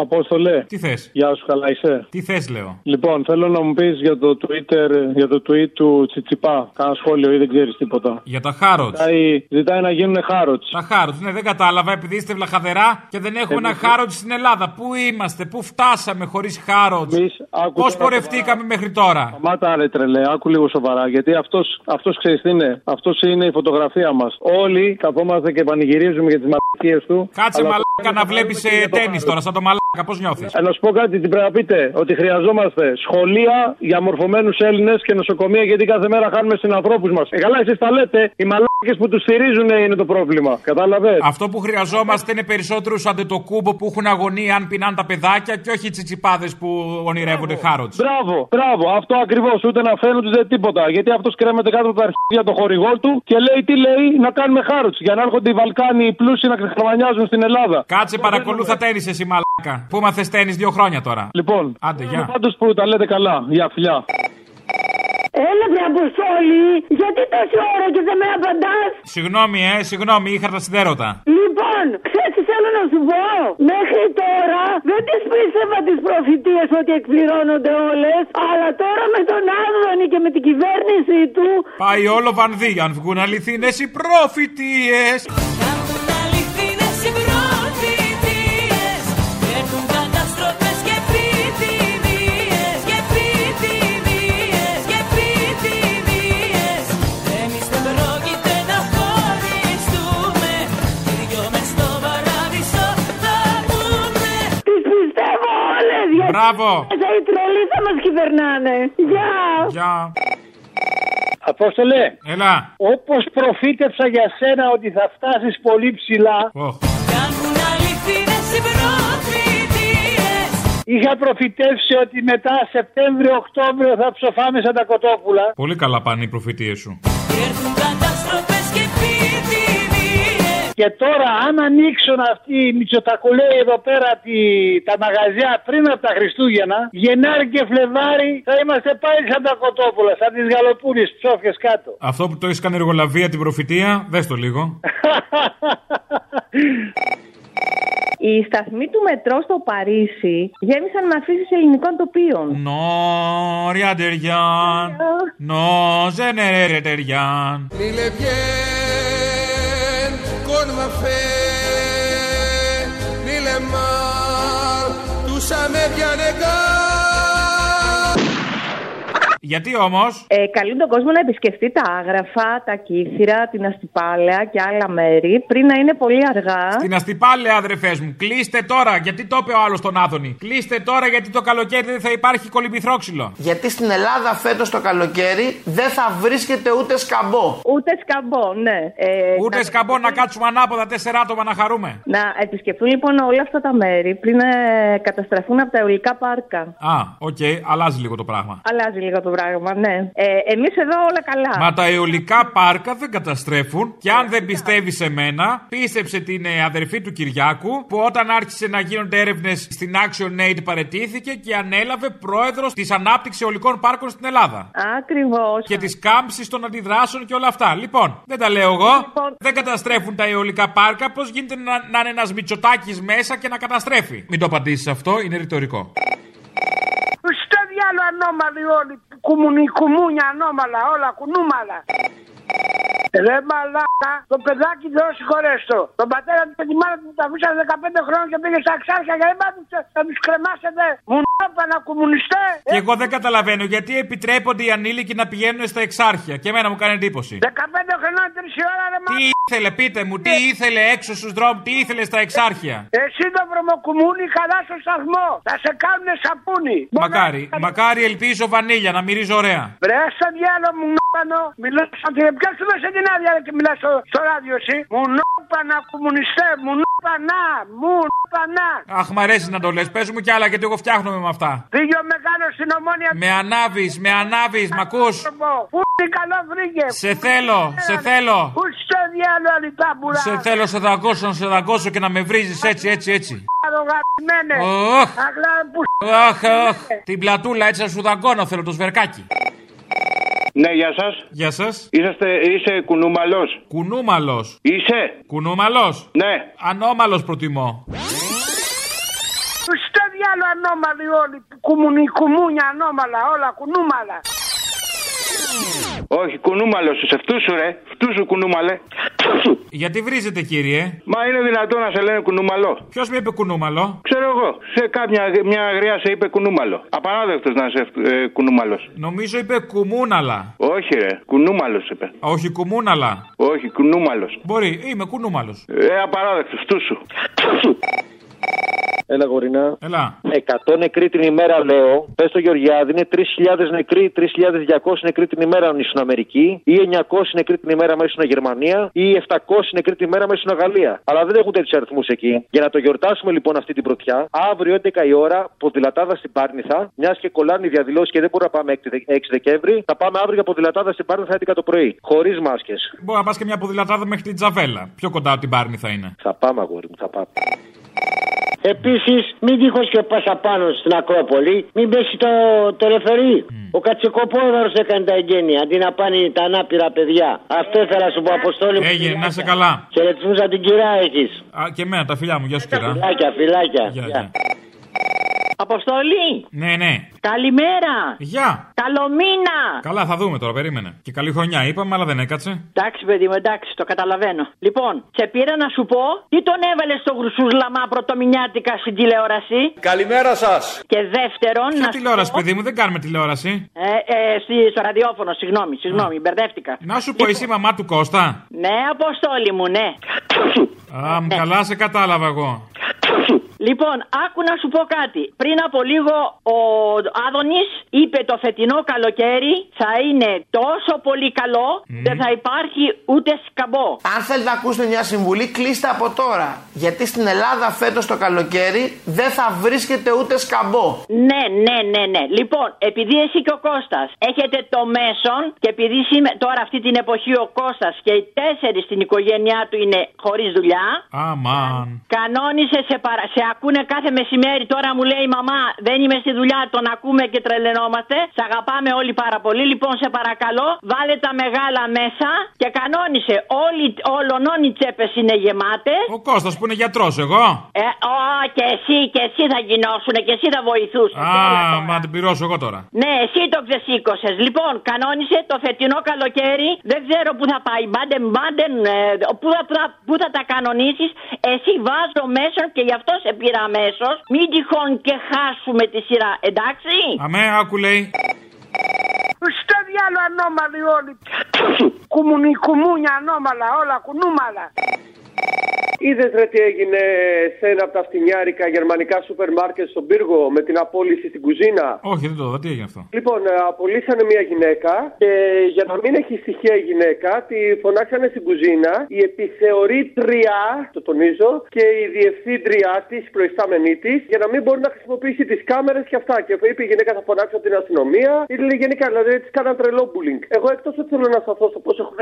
Απόστολε. Τι θες; Γεια σου, καλά είσαι; Τι θες, λέω; Λοιπόν, θέλω να μου πεις για το Twitter, για το tweet του Τσιτσιπά. Κάνα σχόλιο ή δεν ξέρεις τίποτα. Για τα χάροτς. Ζητάει, ζητάει να γίνουν χάροτς. Τα χάροτς, ναι, δεν κατάλαβα επειδή είστε βλαχαδερά και δεν έχουμε ένα Εμείς- χάροτς στην Ελλάδα. Πού είμαστε, πού φτάσαμε χωρίς χάροτς; Εμείς, άκου Πώς τώρα πορευτήκαμε μέχρι τώρα; Σταμάτα ρε τρελέ, άκου λίγο σοβαρά. Γιατί αυτός αυτός ξέρεις τι είναι. Αυτός είναι η φωτογραφία μας. Όλοι καθόμαστε και πανηγυρίζουμε για τις μαλακίες του. Κάτσε αλλά μαλάκα να βλέπεις και για το τέννη χάροτ. τώρα, σαν το μαλάκα, πώς νιώθεις; Ε, να σου πω κάτι, τι πρέπει να πείτε. Ότι χρειαζόμαστε σχολεία για μορφωμένους Έλληνες και νοσοκομεία γιατί κάθε μέρα χάνουμε συνανθρώπους μας. Ε, καλά, εσείς τα λέτε. Οι μαλάκες που τους στηρίζουν είναι το πρόβλημα. Κατάλαβες; Αυτό που χρειαζόμαστε είναι περισσότερους αντετοκούμπο που έχουν αγωνία αν πεινάνε τα παιδάκια και όχι οι τσιτσιπάδες που ονειρεύονται χάροτ. Μπράβο, μπράβο, αυτό ακριβώς. Ούτε να φαίνονται ούτε τίποτα. Γιατί αυτός κρέμεται κάτω από τα αρχίδια των χορηγών του και λέει τι λέει να κάνουμε χάροτ. Για να έρχονται οι Βαλκάνοι οι πλούσιοι να ξεχαρμανιάζουν στην Ελλάδα. Κάτσε παρακολούθα τέννη εσύ μαλάκα. Πού μάθε τέννη δύο χρόνια τώρα; Λοιπόν, Άντε, γεια. πάντως που τα λέτε καλά. Γεια, φιλιά. Έλα βρε Αποστόλη, γιατί τόση ώρα και δεν με απαντάς; Συγγνώμη, ε, συγγνώμη, είχα τα σιδέρωτα. Λοιπόν, ξέρεις τι θέλω να σου πω; Μέχρι τώρα δεν τις πίστευα τις προφητείες ότι εκπληρώνονται όλες. Αλλά τώρα με τον Άδωνη και με την κυβέρνησή του. Πάει όλο βανδύ, αν βγουν αληθινές οι προφητείες. Μπράβο. μέσα οι τρελοί θα μας κυβερνάνε. Γεια. Γεια. Απόστολε, Έλα. όπως προφήτευσα για σένα ότι θα φτάσεις πολύ ψηλά, Οχ. Κάνουν αληθινές οι προφητείες είχα προφητεύσει ότι μετά Σεπτέμβριο-Οκτώβριο θα ψοφάμε σαν τα κοτόπουλα. Πολύ καλά πάνε οι προφητείες σου. Και τώρα, αν ανοίξουν αυτοί οι μυτσοτακουλέοι εδώ πέρα τη, τα μαγαζιά πριν από τα Χριστούγεννα, Γενάρη και Φλεβάρι θα είμαστε πάλι σαν τα κοτόπουλα, σαν τις γαλοπούλε ψόφιε κάτω. Αυτό που το έχεις κάνει εργολαβία την προφητεία, δες το λίγο. Οι σταθμοί του μετρό στο Παρίσι γέμισαν με αφήσεις ελληνικών τοπίων. Νόρια τεριάν. Νο ζενερέ τεριάν. Mille bien con ma fe, mille mal, tu sa me viene Γιατί όμως; Ε, καλεί τον κόσμο να επισκεφτεί τα άγραφα, τα κύθυρα, την αστυπάλαια και άλλα μέρη πριν να είναι πολύ αργά. Στην αστυπάλαια, αδερφές μου, κλείστε τώρα. Γιατί το είπε ο άλλος τον Άδωνη. Κλείστε τώρα γιατί το καλοκαίρι δεν θα υπάρχει κολυμπηθρόξυλο. Γιατί στην Ελλάδα φέτος το καλοκαίρι δεν θα βρίσκεται ούτε σκαμπό. Ούτε σκαμπό, ναι. Ε, Ούτε να- σκαμπό να κάτσουμε ανάποδα τέσσερα άτομα να χαρούμε. Να επισκεφτούν λοιπόν όλα αυτά τα μέρη πριν ε, καταστραφούν από τα αιωλικά πάρκα. Α, οκ, αλλάζει λίγο το πράγμα. Αλλάζει λίγο το πράγμα, ναι. Ε, Εμείς εδώ όλα καλά. Μα τα αιωλικά πάρκα δεν καταστρέφουν και αν δεν πιστεύεις σε μένα, πίστεψε την ε, αδερφή του Κυριάκου που όταν άρχισε να γίνονται έρευνες στην Action Aid παρετήθηκε και ανέλαβε πρόεδρος της ανάπτυξης αιωλικών πάρκων στην Ελλάδα. Ακριβώς. Και της κάμψης των αντιδράσεων και όλα αυτά. Λοιπόν, δεν τα λέω εγώ. Δεν καταστρέφουν τα αιωλικά πάρκα. Πώς γίνεται να, να είναι ένας μυτσοτάκι μέσα και να καταστρέφει; Μην το απαντήσεις αυτό, είναι ρητορικό. Στο διάλο ανώμαλοι όλοι. Κουμουνι, κουμούνια ανώμαλα, όλα κουνούμαλα. Ρε μαλάκα, το παιδάκι δεν συγχωρέστο. Τον πατέρα του και τη μάνα του τα αφήσανε 15 χρόνια και πήγε στα εξάρχεια για να θα τους κρεμάσετε. Μου να κομμουνιστέ. Και εγώ δεν καταλαβαίνω γιατί επιτρέπονται οι ανήλικοι να πηγαίνουν στα εξάρχεια. Και εμένα μου κάνει εντύπωση. 15 χρονών, 3 ώρα ρε Τι μαλάκα. ήθελε, πείτε μου, τι ήθελε έξω στους δρόμους, τι ήθελε στα εξάρχεια; Εσύ το βρωμοκουμούνι καλά στο σταθμό. Θα σε κάνουνε σαπούνι. Μακάρι, μακάρι ελπίζω βανίλια να μυρίζει ωραία. Βρε στο διάλο μου νόπανο, μιλάς ότι ποιος σου δώσε την άδεια ρε, και μιλάς στο, στο ράδιο εσύ. Μου νόπανα κομμουνιστέ, μου πανά, μου πανά. Αχ, μ' αρέσει να το λες. Πες μου κι άλλα γιατί εγώ φτιάχνομαι με αυτά. Πήγε ο μεγάλο στην ομόνια. Με ανάβεις, με ανάβεις, μ' ακούς; Πού τι καλό βρήκε; Σε θέλω, σε θέλω. Πού στο διάλογο λιτάμπουρα. Σε θέλω, σε δαγκώσω, να σε δαγκώσω και να με βρίζεις έτσι, έτσι, έτσι. Αργαμένε. Οχ. Αγλά που Αχ, αχ. Την πλατούλα έτσι να σου δαγκώνω, θέλω το σβερκάκι. Ναι, γεια σας. Γεια σας. Είσαστε, είσαι κουνούμαλος. Κουνούμαλος. Είσαι. Κουνούμαλος. Ναι. Ανώμαλος προτιμώ. Στο διάλογο ανώμαλοι όλοι. Κουμουνι, κουμούνια ανώμαλα, όλα κουνούμαλα. Όχι, κουνούμαλο είσαι. Φτού σου, ρε. Φτού σου, κουνούμαλε. Γιατί βρίζετε, κύριε; Μα είναι δυνατόν να σε λένε κουνούμαλο. Ποιος με είπε κουνούμαλο; Ξέρω εγώ. Σε κάποια μια αγριά σε είπε κουνούμαλο. Απαράδεκτος να είσαι ε, κουνούμαλος. Νομίζω είπε κουμούναλα. Όχι, ρε. Κουνούμαλος είπε. Όχι κουμούναλα. Όχι, κουνούμαλος. Μπορεί, είμαι κουνούμαλος. Ε, απαράδεκτος. Φτού σου. Έλα, γορίνα. Έλα. 100 νεκροί την ημέρα, λέω. Πες στο Γεωργιάδη, είναι 3.000 νεκροί, 3.200 νεκροί την ημέρα αν ήσουν Αμερική, ή 900 νεκροί την ημέρα μέσα ήσουν Γερμανία, ή 700 νεκροί την ημέρα μέσα ήσουν Γαλλία. Αλλά δεν έχουν τέτοιους αριθμούς εκεί. Για να το γιορτάσουμε λοιπόν αυτή την πρωτιά, αύριο 11 η ώρα, ποδηλατάδα στην Πάρνηθα, μιας και κολλάνε οι διαδηλώσεις και δεν μπορούμε να πάμε 6 Δεκέμβρη, θα πάμε αύριο για ποδηλατάδα στην Πάρνηθα 11 το πρωί. Χωρίς μάσκες. Μπορεί να πας και μια ποδηλατάδα μέχρι την Τζαβέλα. Πιο κοντά από την Πάρνη θα είναι. Θα πάμε, αγόρι μου, θα πάμε. Επίσης, μην τυχώς και πας απάνω στην Ακρόπολη, μην πέσει το, το ρεφερί. Ο Κατσικοπόδαρο έκανε τα εγγένεια αντί να πάνε τα ανάπηρα παιδιά. Αυτό ήθελα να σου πω, Αποστόλη. μου. Έγινε, να είσαι καλά. Χαιρετισμού από την κυρά έχεις. Α, και εμένα τα φιλιά μου, γεια σου κυρά. Φυλάκια, φυλάκια. Γεια, Γεια. γεια. Αποστολή! Ναι, ναι. Καλημέρα! Γεια. Καλό μήνα! Καλά, θα δούμε τώρα, περίμενε. Και καλή χρονιά είπαμε, αλλά δεν έκατσε. Εντάξει, παιδί μου, εντάξει, το καταλαβαίνω. Λοιπόν, σε πήρα να σου πω τι τον έβαλες στο γρουσούσλαμα πρωτομηνιάτικα στην τηλεόραση; Καλημέρα σας. Και δεύτερον, Ποια να σου τηλεόραση, πω- παιδί μου, δεν κάνουμε τηλεόραση. Ε, ε, στη- στο ραδιόφωνο, συγγνώμη, συγγνώμη, μπερδεύτηκα. Να σου πω, εσύ η μαμά του Κώστα. Ναι, Αποστόλη μου, ναι. Α, μου καλά σε κατάλαβα εγώ. Λοιπόν, άκου να σου πω κάτι. Πριν από λίγο ο Άδωνης είπε το φετινό καλοκαίρι θα είναι τόσο πολύ καλό, δεν θα υπάρχει ούτε σκαμπό. Αν θέλετε να ακούσετε μια συμβουλή, κλείστε από τώρα. Γιατί στην Ελλάδα φέτος το καλοκαίρι δεν θα βρίσκεται ούτε σκαμπό. Ναι, ναι, ναι, ναι. Λοιπόν, επειδή εσύ και ο Κώστας έχετε το μέσον και επειδή σήμε- τώρα αυτή την εποχή ο Κώστας και οι τέσσερις στην οικογένειά του είναι χωρίς δουλειά, Αμάν. κανόνισε σε, παρα... σε ακούνε κάθε μεσημέρι. Τώρα μου λέει η μαμά, δεν είμαι στη δουλειά, τον ακούμε και τρελαινόμαστε. Σε αγαπάμε όλοι πάρα πολύ. Λοιπόν, σε παρακαλώ, βάλε τα μεγάλα μέσα και κανόνισε. Όλοι, όλων οι τσέπες είναι γεμάτες. Ο Κώστας που είναι γιατρός, εγώ. Ε, ω, και εσύ, και εσύ θα γινώσουν και εσύ θα βοηθούσε. Α, μα την πληρώσω εγώ τώρα. Ναι, εσύ το ξεσήκωσες. Λοιπόν, κανόνισε το φετινό καλοκαίρι. Δεν ξέρω πού θα πάει. Μπάντεν, μπάντεν. ε, πού, θα, πού θα- πού θα τα κανονίσεις. Εσύ βάζω μέσον και γι' αυτό σε πήρα αμέσως. Μην τυχόν και χάσουμε τη σειρά. Εντάξει; Αμέ, άκου λέει. Στο διάλογο ανώμαλοι όλοι. Κουμουνι, κουμούνια ανώμαλα, όλα κουνούμαλα. Είδες ρε τι έγινε σε ένα από τα φτηνιάρικα γερμανικά σούπερ μάρκετ στον πύργο με την απόλυση στην κουζίνα; Όχι, δεν το είδα, τι έγινε αυτό; Λοιπόν, ε, απολύσανε μια γυναίκα και για να μην έχει στοιχεία η γυναίκα, τη φωνάξανε στην κουζίνα η επιθεωρήτρια, το τονίζω, και η διευθύντριά της, προϊστάμενή της, για να μην μπορεί να χρησιμοποιήσει τις κάμερες και αυτά. Και είπε η γυναίκα θα φωνάξει από την αστυνομία, ή λέει γενικά, δηλαδή τη κάναν τρελό bullying. Εγώ εκτός ότι θέλω να σταθώ στο πώς έχουν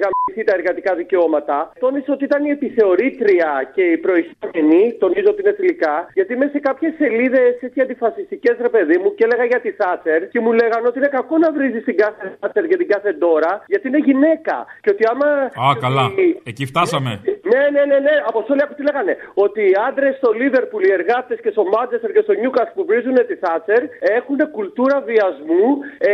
γαμηθεί τα εργατικά δικαιώματα, τόνισε ότι ήταν η επιθεωρήτρια και η προϊστάμενη, τονίζω ότι είναι θηλυκά, γιατί μέσα σε κάποιες σελίδες έτσι αντιφασιστικές, ρε παιδί μου, και έλεγα για τη Θάτσερ και μου λέγανε ότι είναι κακό να βρίζεις την κάθε Θάτσερ και την κάθε Ντόρα, γιατί είναι γυναίκα. Και ότι άμα. Α, καλά. Εκεί φτάσαμε. Ναι, ναι, ναι, ναι. Αποστόλη, άκου τι λέγανε. Ότι οι άντρες στο Λίβερπουλ, οι εργάτες και στο Μάντσεστερ και στο Νιούκας που βρίζουν τη Θάτσερ έχουν κουλτούρα βιασμού. Ε,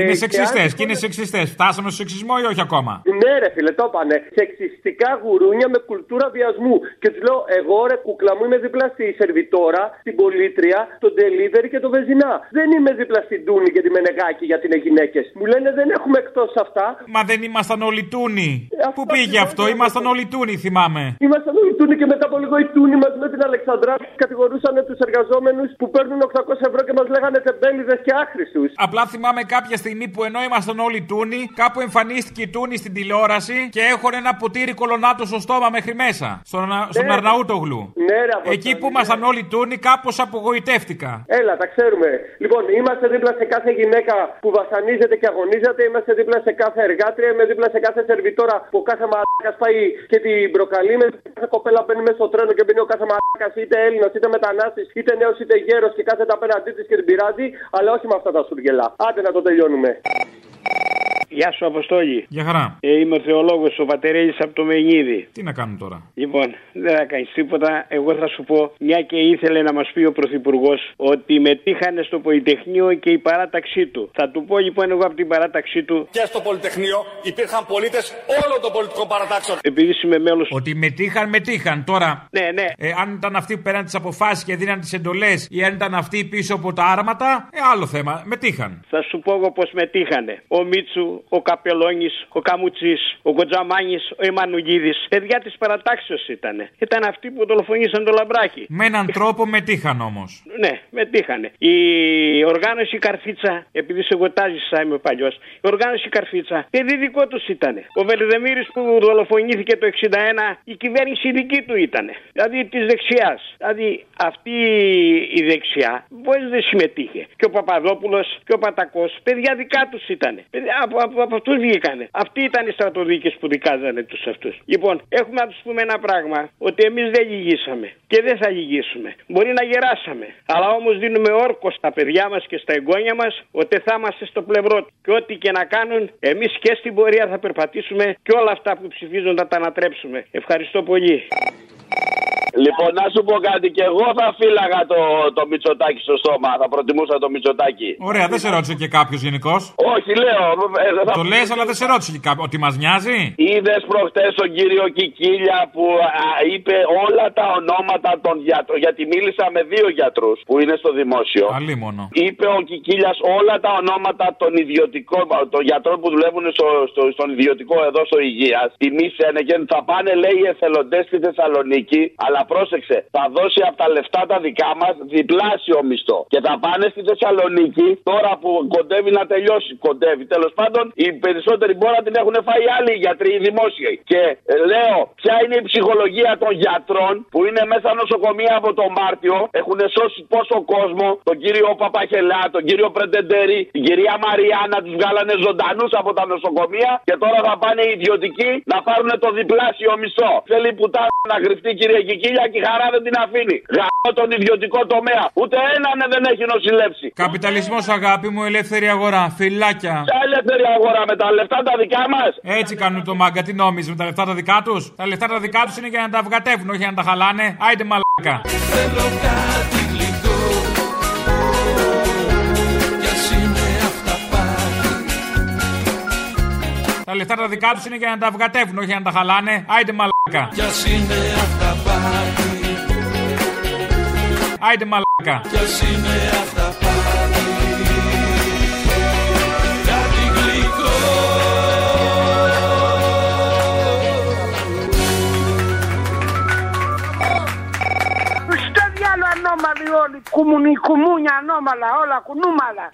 Είναι και σεξιστές αν- και είναι σεξιστές. Φτάσαμε στο σεξισμό ή όχι ακόμα; ναι, ρε φίλε, το είπανε. Σεξιστικά γουρούνια με κουλτούρα βιασμού. Και τους λέω, εγώ ρε κούκλα μου είμαι δίπλα στη σερβιτόρα, στην πολίτρια, τον delivery και τον βεζινά. Δεν είμαι δίπλα στην Τούνη και τη Μενεγάκη γιατί είναι γυναίκες. Μου λένε δεν έχουμε εκτός αυτά. Μα δεν ήμασταν όλοι τούνοι. αυτό Πού πήγε ακριβώς αυτό, είναι. ήμασταν όλοι τούνοι, θυμάμαι. Ήμασταν όλοι Τούνη και μετά από λίγο οι Τούνοι μαζί με την Αλεξανδρά κατηγορούσαν τους εργαζόμενους που παίρνουν 800 ευρώ και μας λέγανε τεμπέληδες και άχρηστους. Απλά θυμάμαι κάποια στιγμή που ενώ ήμασταν όλοι τούνοι, κάπου εμφανίστηκε η τούνη στην τηλεόραση τηλεόραση και έχουν ένα ποτήρι κολονάτο στο στόμα μέχρι μέσα. Στον, στον Ναι. Αρναούτογλου. Ναι, ρε, Αποστόλη, Εκεί που ήμασταν όλοι τούνοι, κάπως απογοητεύτηκα. Έλα, τα ξέρουμε. Λοιπόν, είμαστε δίπλα σε κάθε γυναίκα που βασανίζεται και αγωνίζεται. Είμαστε δίπλα σε κάθε εργάτρια. Είμαι δίπλα σε κάθε σερβιτόρα που ο κάθε μαλάκας πάει και την προκαλεί. Με κάθε κοπέλα μπαίνει μέσα στο τρένο και μπαίνει ο κάθε μαλάκας είτε Έλληνα, είτε μετανάστης, είτε νέος, είτε γέρος και κάθεται απέναντί της και την πειράζει. Αλλά όχι με αυτά τα σουργελά. Άντε να το τελειώνουμε. Γεια σου, Αποστόλη. Για χαρά. Ε, είμαι ο Θεολόγος, ο Πατερέλη από το Μενίδη. Τι να κάνουμε τώρα; Λοιπόν, δεν θα κάνεις τίποτα. Εγώ θα σου πω, μια και ήθελε να μας πει ο Πρωθυπουργός ότι μετήχανε στο Πολυτεχνείο και η παράταξή του. Θα του πω λοιπόν εγώ από την παράταξή του. Και στο Πολυτεχνείο υπήρχαν πολίτες όλων των πολιτικών παρατάξεων. Επειδή είμαι μέλο. Ότι μετήχαν, μετήχαν. Τώρα, Ναι, ναι. ε, αν ήταν αυτοί που πέραν τις αποφάσεις και δίναν τις εντολές ή αν ήταν αυτοί πίσω από τα άρματα, ε, άλλο θέμα. Μετήχαν. Θα σου πω εγώ πώς μετήχανε. Ο Μίτσου, ο Καπελόνη, ο Καμουτσής, ο Κοτζαμάνη, ο Εμμανουγίδης. Παιδιά της παρατάξεως ήταν. Ήταν αυτοί που δολοφονήσαν το λαμπράκι. Με έναν τρόπο μετήχαν όμως. Ναι, μετήχανε. Η οργάνωση Καρφίτσα, επειδή σε γοτάζησα, είμαι παλιός, η οργάνωση Καρφίτσα, παιδί δικό τους ήταν. Ο Βελδεμήρη που δολοφονήθηκε το 61, η κυβέρνηση δική του ήταν. Δηλαδή της δεξιάς. Δηλαδή αυτή η δεξιά, πώ δεν συμμετείχε. Και ο Παπαδόπουλος και ο Πατακός, παιδιά δικά τους ήταν. Από, από, από αυτούς βγήκανε. Αυτοί ήταν οι στρατοδίκες που δικάζανε τους αυτούς. Λοιπόν, έχουμε να τους πούμε ένα πράγμα, ότι εμείς δεν λυγίσαμε και δεν θα λυγίσουμε. Μπορεί να γεράσαμε, αλλά όμως δίνουμε όρκο στα παιδιά μας και στα εγγόνια μας ότι θα είμαστε στο πλευρό του. Και ό,τι και να κάνουν, εμείς και στην πορεία θα περπατήσουμε και όλα αυτά που ψηφίζουν θα τα ανατρέψουμε. Ευχαριστώ πολύ. Λοιπόν, να σου πω κάτι, και εγώ θα φύλαγα το, το μυτσοτάκι στο στόμα. Θα προτιμούσα το μυτσοτάκι. Ωραία, δεν σε ρώτησε και κάποιος γενικώς; Όχι, λέω. ε, θα- Το λες, αλλά δεν σε ρώτησε και κάποιος. Ότι μας νοιάζει; Είδες προχτές τον κύριο Κικίλια που α, είπε όλα τα ονόματα των γιατρών. Γιατί μίλησα με δύο γιατρούς που είναι στο δημόσιο. Αλίμονο. Είπε ο Κικίλιας όλα τα ονόματα των ιδιωτικών, των γιατρών που δουλεύουν στο, στο, στον ιδιωτικό εδώ στο υγείας. Τιμή Σένεγεν θα πάνε, λέει, οι εθελοντές στη Θεσσαλονίκη. Αλλά πρόσεξε, θα δώσει από τα λεφτά τα δικά μας διπλάσιο μισθό. Και θα πάνε στη Θεσσαλονίκη τώρα που κοντεύει να τελειώσει. Κοντεύει. Τέλος πάντων, οι περισσότεροι μπορεί να την έχουν φάει άλλοι γιατροί, οι δημόσιοι. Και ε, λέω, ποια είναι η ψυχολογία των γιατρών που είναι μέσα νοσοκομεία από τον Μάρτιο. Έχουν σώσει πόσο κόσμο, τον κύριο Παπαχελά, τον κύριο Πρεντεντερή, την κυρία Μαριάννα, τους βγάλανε ζωντανούς από τα νοσοκομεία και τώρα θα πάνε οι ιδιωτικοί να πάρουν το διπλάσιο μισθό. Θέλει πουτάνα να γρυφτεί κύριε Κικίλια και η χαρά δεν την αφήνει. Γαμώ τον ιδιωτικό τομέα. Ούτε έναν δεν έχει νοσηλεύσει. Καπιταλισμός, αγάπη μου, ελεύθερη αγορά. Φιλάκια. Ποια ελεύθερη αγορά με τα λεφτά τα δικά μας. Έτσι κάνουν το μάγκα, τι νόμιζε με τα λεφτά τα δικά τους; Τα λεφτά τα δικά τους είναι για να τα βγατεύουν, όχι για να τα χαλάνε. Άιντε μαλάκα. Θέλω κάτι γλυκό Κι ας είναι αυταπάτη Τα λεφτά τα δικά τους είναι για να τα βγατεύουν, όχι για να τα χαλάνε. Άιντε μαλάκα. Κι ας είναι αυταπάτη Άιντε μαλάκα. Κι ας είναι αυταπάτη Κάτι γλυκό Στο διάλο ανώμαλοι όλοι. Κουμουνι, κουμούνια ανώμαλα, όλα κουνούμαλα.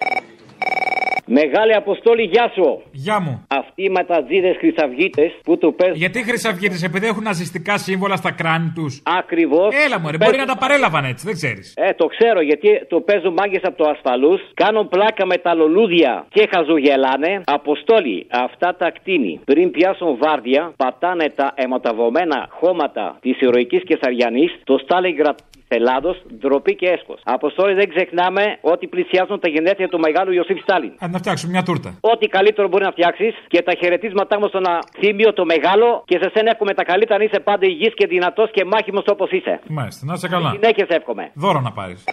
Μεγάλη Αποστόλη, γεια σου. Γεια μου. Αυτοί οι ματατζίδε χρυσαυγίτες που του παίζουν. Γιατί χρυσαυγίτες, επειδή έχουν ναζιστικά σύμβολα στα κράνη τους. Ακριβώς. Έλα μου, μπορεί να τα παρέλαβαν έτσι, δεν ξέρεις. Ε, το ξέρω γιατί το παίζουν μάγκες από το ασφαλούς. Κάνουν πλάκα με τα λουλούδια και χαζογελάνε. Αποστόλη, αυτά τα κτίνη πριν πιάσουν βάρδια, πατάνε τα αιματαβωμένα χώματα της ηρωικής Κεσαριανής, το Στάλιγκρατ της Ελλάδος, ντροπή και έσχος. Αποστόλη, δεν ξεχνάμε ότι πλησιάζουν τα γενέθλια του μεγάλου Ιωσήφ Στάλιν. Αν να φτιάξουμε μια τούρτα. Ό,τι καλύτερο μπορεί να φτιάξεις και τα χαιρετίσματά μου στον Θήμιο το μεγάλο και σε σένα εύχομαι τα καλύτερα να είσαι πάντα υγιής και δυνατός και μάχημος όπως είσαι. Μάλιστα, να είσαι καλά. Συνέχεια σε εύχομαι. Δώρο να πάρεις.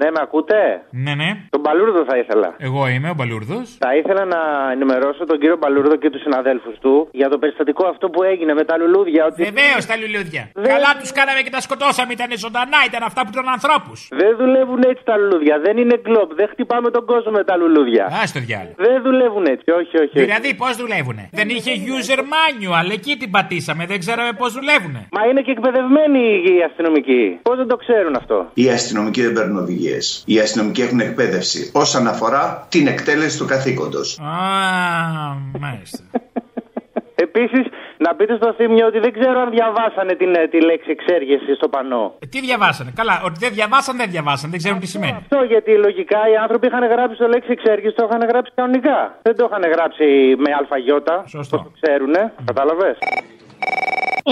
Ναι, με ακούτε; Ναι, ναι. Τον Παλούρδο θα ήθελα. Εγώ είμαι ο Μπαλούρδος. Θα ήθελα να ενημερώσω τον κύριο Παλούρδο και τους συναδέλφους του για το περιστατικό αυτό που έγινε με τα λουλούδια. Ότι... Βεβαίως τα λουλούδια. Καλά τους κάναμε και τα σκοτώσαμε. Ήταν ζωντανά, ήταν αυτά που ήταν ανθρώπους. Δεν δουλεύουν έτσι τα λουλούδια. Δεν είναι γκλοπ. Δεν χτυπάμε τον κόσμο με τα λουλούδια. Α το διάλογο. Δεν δουλεύουν έτσι. Όχι, όχι. όχι. Δηλαδή πώς δουλεύουνε; Δεν είχε user manual, εκεί την πατήσαμε. Δεν ξέραμε πώς δουλεύουνε. Μα είναι και εκπαιδευμένοι οι αστυνομικοί. Πώς δεν το ξέρουν αυτό; Οι αστυνομικοί δεν παίρνουν οδηγίε. Οι αστυνομικοί έχουν εκπαίδευση όσον αφορά την εκτέλεση του καθήκοντος. Α, μάλιστα. Επίσης, να πείτε στο θύμιο ότι δεν ξέρω αν διαβάσανε την, ε, τη λέξη εξέργεση στο πανό. Ε, Τι διαβάσανε; Καλά, ότι δεν διαβάσαν, δεν διαβάσαν. Δεν ξέρουν τι σημαίνει. Αυτό γιατί λογικά οι άνθρωποι είχαν γράψει το λέξη εξέργεση, το είχαν γράψει κανονικά. Δεν το είχαν γράψει με αλφαγιώτα. Σωστό. Το ξέρουνε. Κατάλαβες;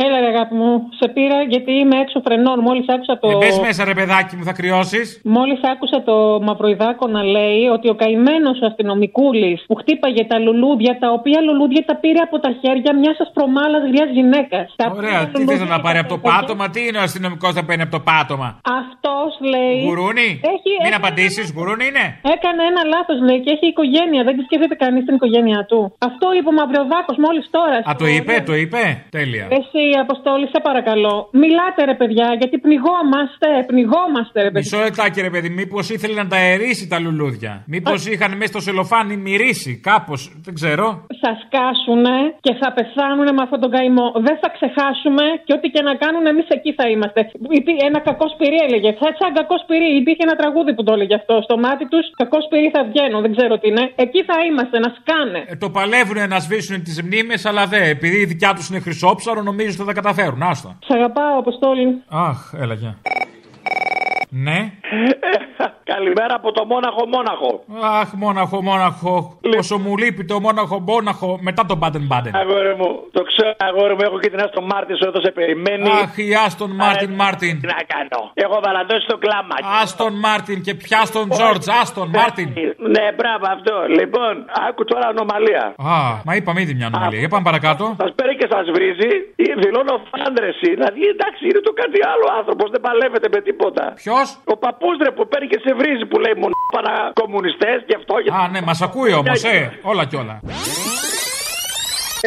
Έλα, ρε αγάπη μου, σε πήρα γιατί είμαι έξω φρενών. Μόλις άκουσα το. Ε, μπες μέσα, ρε παιδάκι μου, θα κρυώσεις. Μόλις άκουσα το μαυροϊδάκο να λέει ότι ο καημένος αστυνομικούλης που χτύπαγε τα λουλούδια, τα οποία λουλούδια τα πήρε από τα χέρια μιας ασπρομάλα γριάς γυναίκας. Ωραία, τι θες να πάρει από το πάτωμα, τι είναι ο αστυνομικός να παίρνει από το πάτωμα; Αυτός λέει. Γουρούνι, Έχει, μην έκανε- απαντήσεις, γουρούνι είναι. Έκανε ένα λάθος, λέει, και έχει οικογένεια. Δεν τη σκέφτεται κανείς την οικογένειά του. Αυτό είπε ο Μαυροδάκο μόλις τώρα. Α, το είπε, το είπε. Τέλεια. Εσύ, Αποστόλη, σε παρακαλώ. Μιλάτε, ρε παιδιά, γιατί πνιγόμαστε. Πνιγόμαστε, ρε παιδιά. Μισό λεπτάκι, ρε παιδί, μήπως ήθελε να τα αερίσει τα λουλούδια; Μήπως είχαν μέσα στο σελοφάνι μυρίσει, κάπως, δεν ξέρω. Θα σκάσουνε και θα πεθάνουνε με αυτόν τον καημό. Δεν θα ξεχάσουμε και ό,τι και να κάνουν, εμείς εκεί θα είμαστε. Υπή- Ένα κακό σπυρί έλεγε. Θα σαν κακό σπυρί. Υπήρχε ένα τραγούδι που το έλεγε αυτό. Στο μάτι τους, κακό σπυρί θα βγαίνω. Δεν ξέρω τι είναι. Εκεί θα είμαστε, να σκάνε. Ε, το παλεύουν να σβήσουν τις μνήμες, αλλά δεν. Επειδή η δικιά τους είναι χρυσόψαρο, νομίζω ότι θα τα καταφέρουν. Άστα. Σ' αγαπάω, Αποστόλη. Αχ, έλα, γεια. Ναι. Καλημέρα από το Μόναχο Μόναχο. Αχ, μόναχο, μόναχο. Πόσο μου λείπει το μόναχο, μόναχο μετά τον Μπάντεν Μπάντεν. Αγόρι μου, το ξέρω, αγόρι μου, έχω και την Άστον Μάρτιν σου εδώ σε περιμένει. Αχ, η Άστον Μάρτιν Μάρτιν. Τι να κάνω. Έχω βαλαντώσει το κλάμα. Άστον Μάρτιν και πια στον Τζόρτζ. Άστον Μάρτιν. Ναι, μπράβο αυτό. Λοιπόν, άκου τώρα ανομαλία. Α, μα είπαμε ήδη μια ανομαλία. Για πάμε παρακάτω. Σας παίρνει και σας βρίζει, ή δηλώνω φάντρεση. Δηλαδή, εντάξει, είναι το κάτι άλλο άνθρωπος, δεν παλεύεται με τίποτα. Ποιος; Ο παππούδρε που παίρνει και σε βρίζει που λέει μόνο παρακομμουνιστές και αυτό. Α, ναι, μας ακούει όμως, ε. Όλα κι όλα.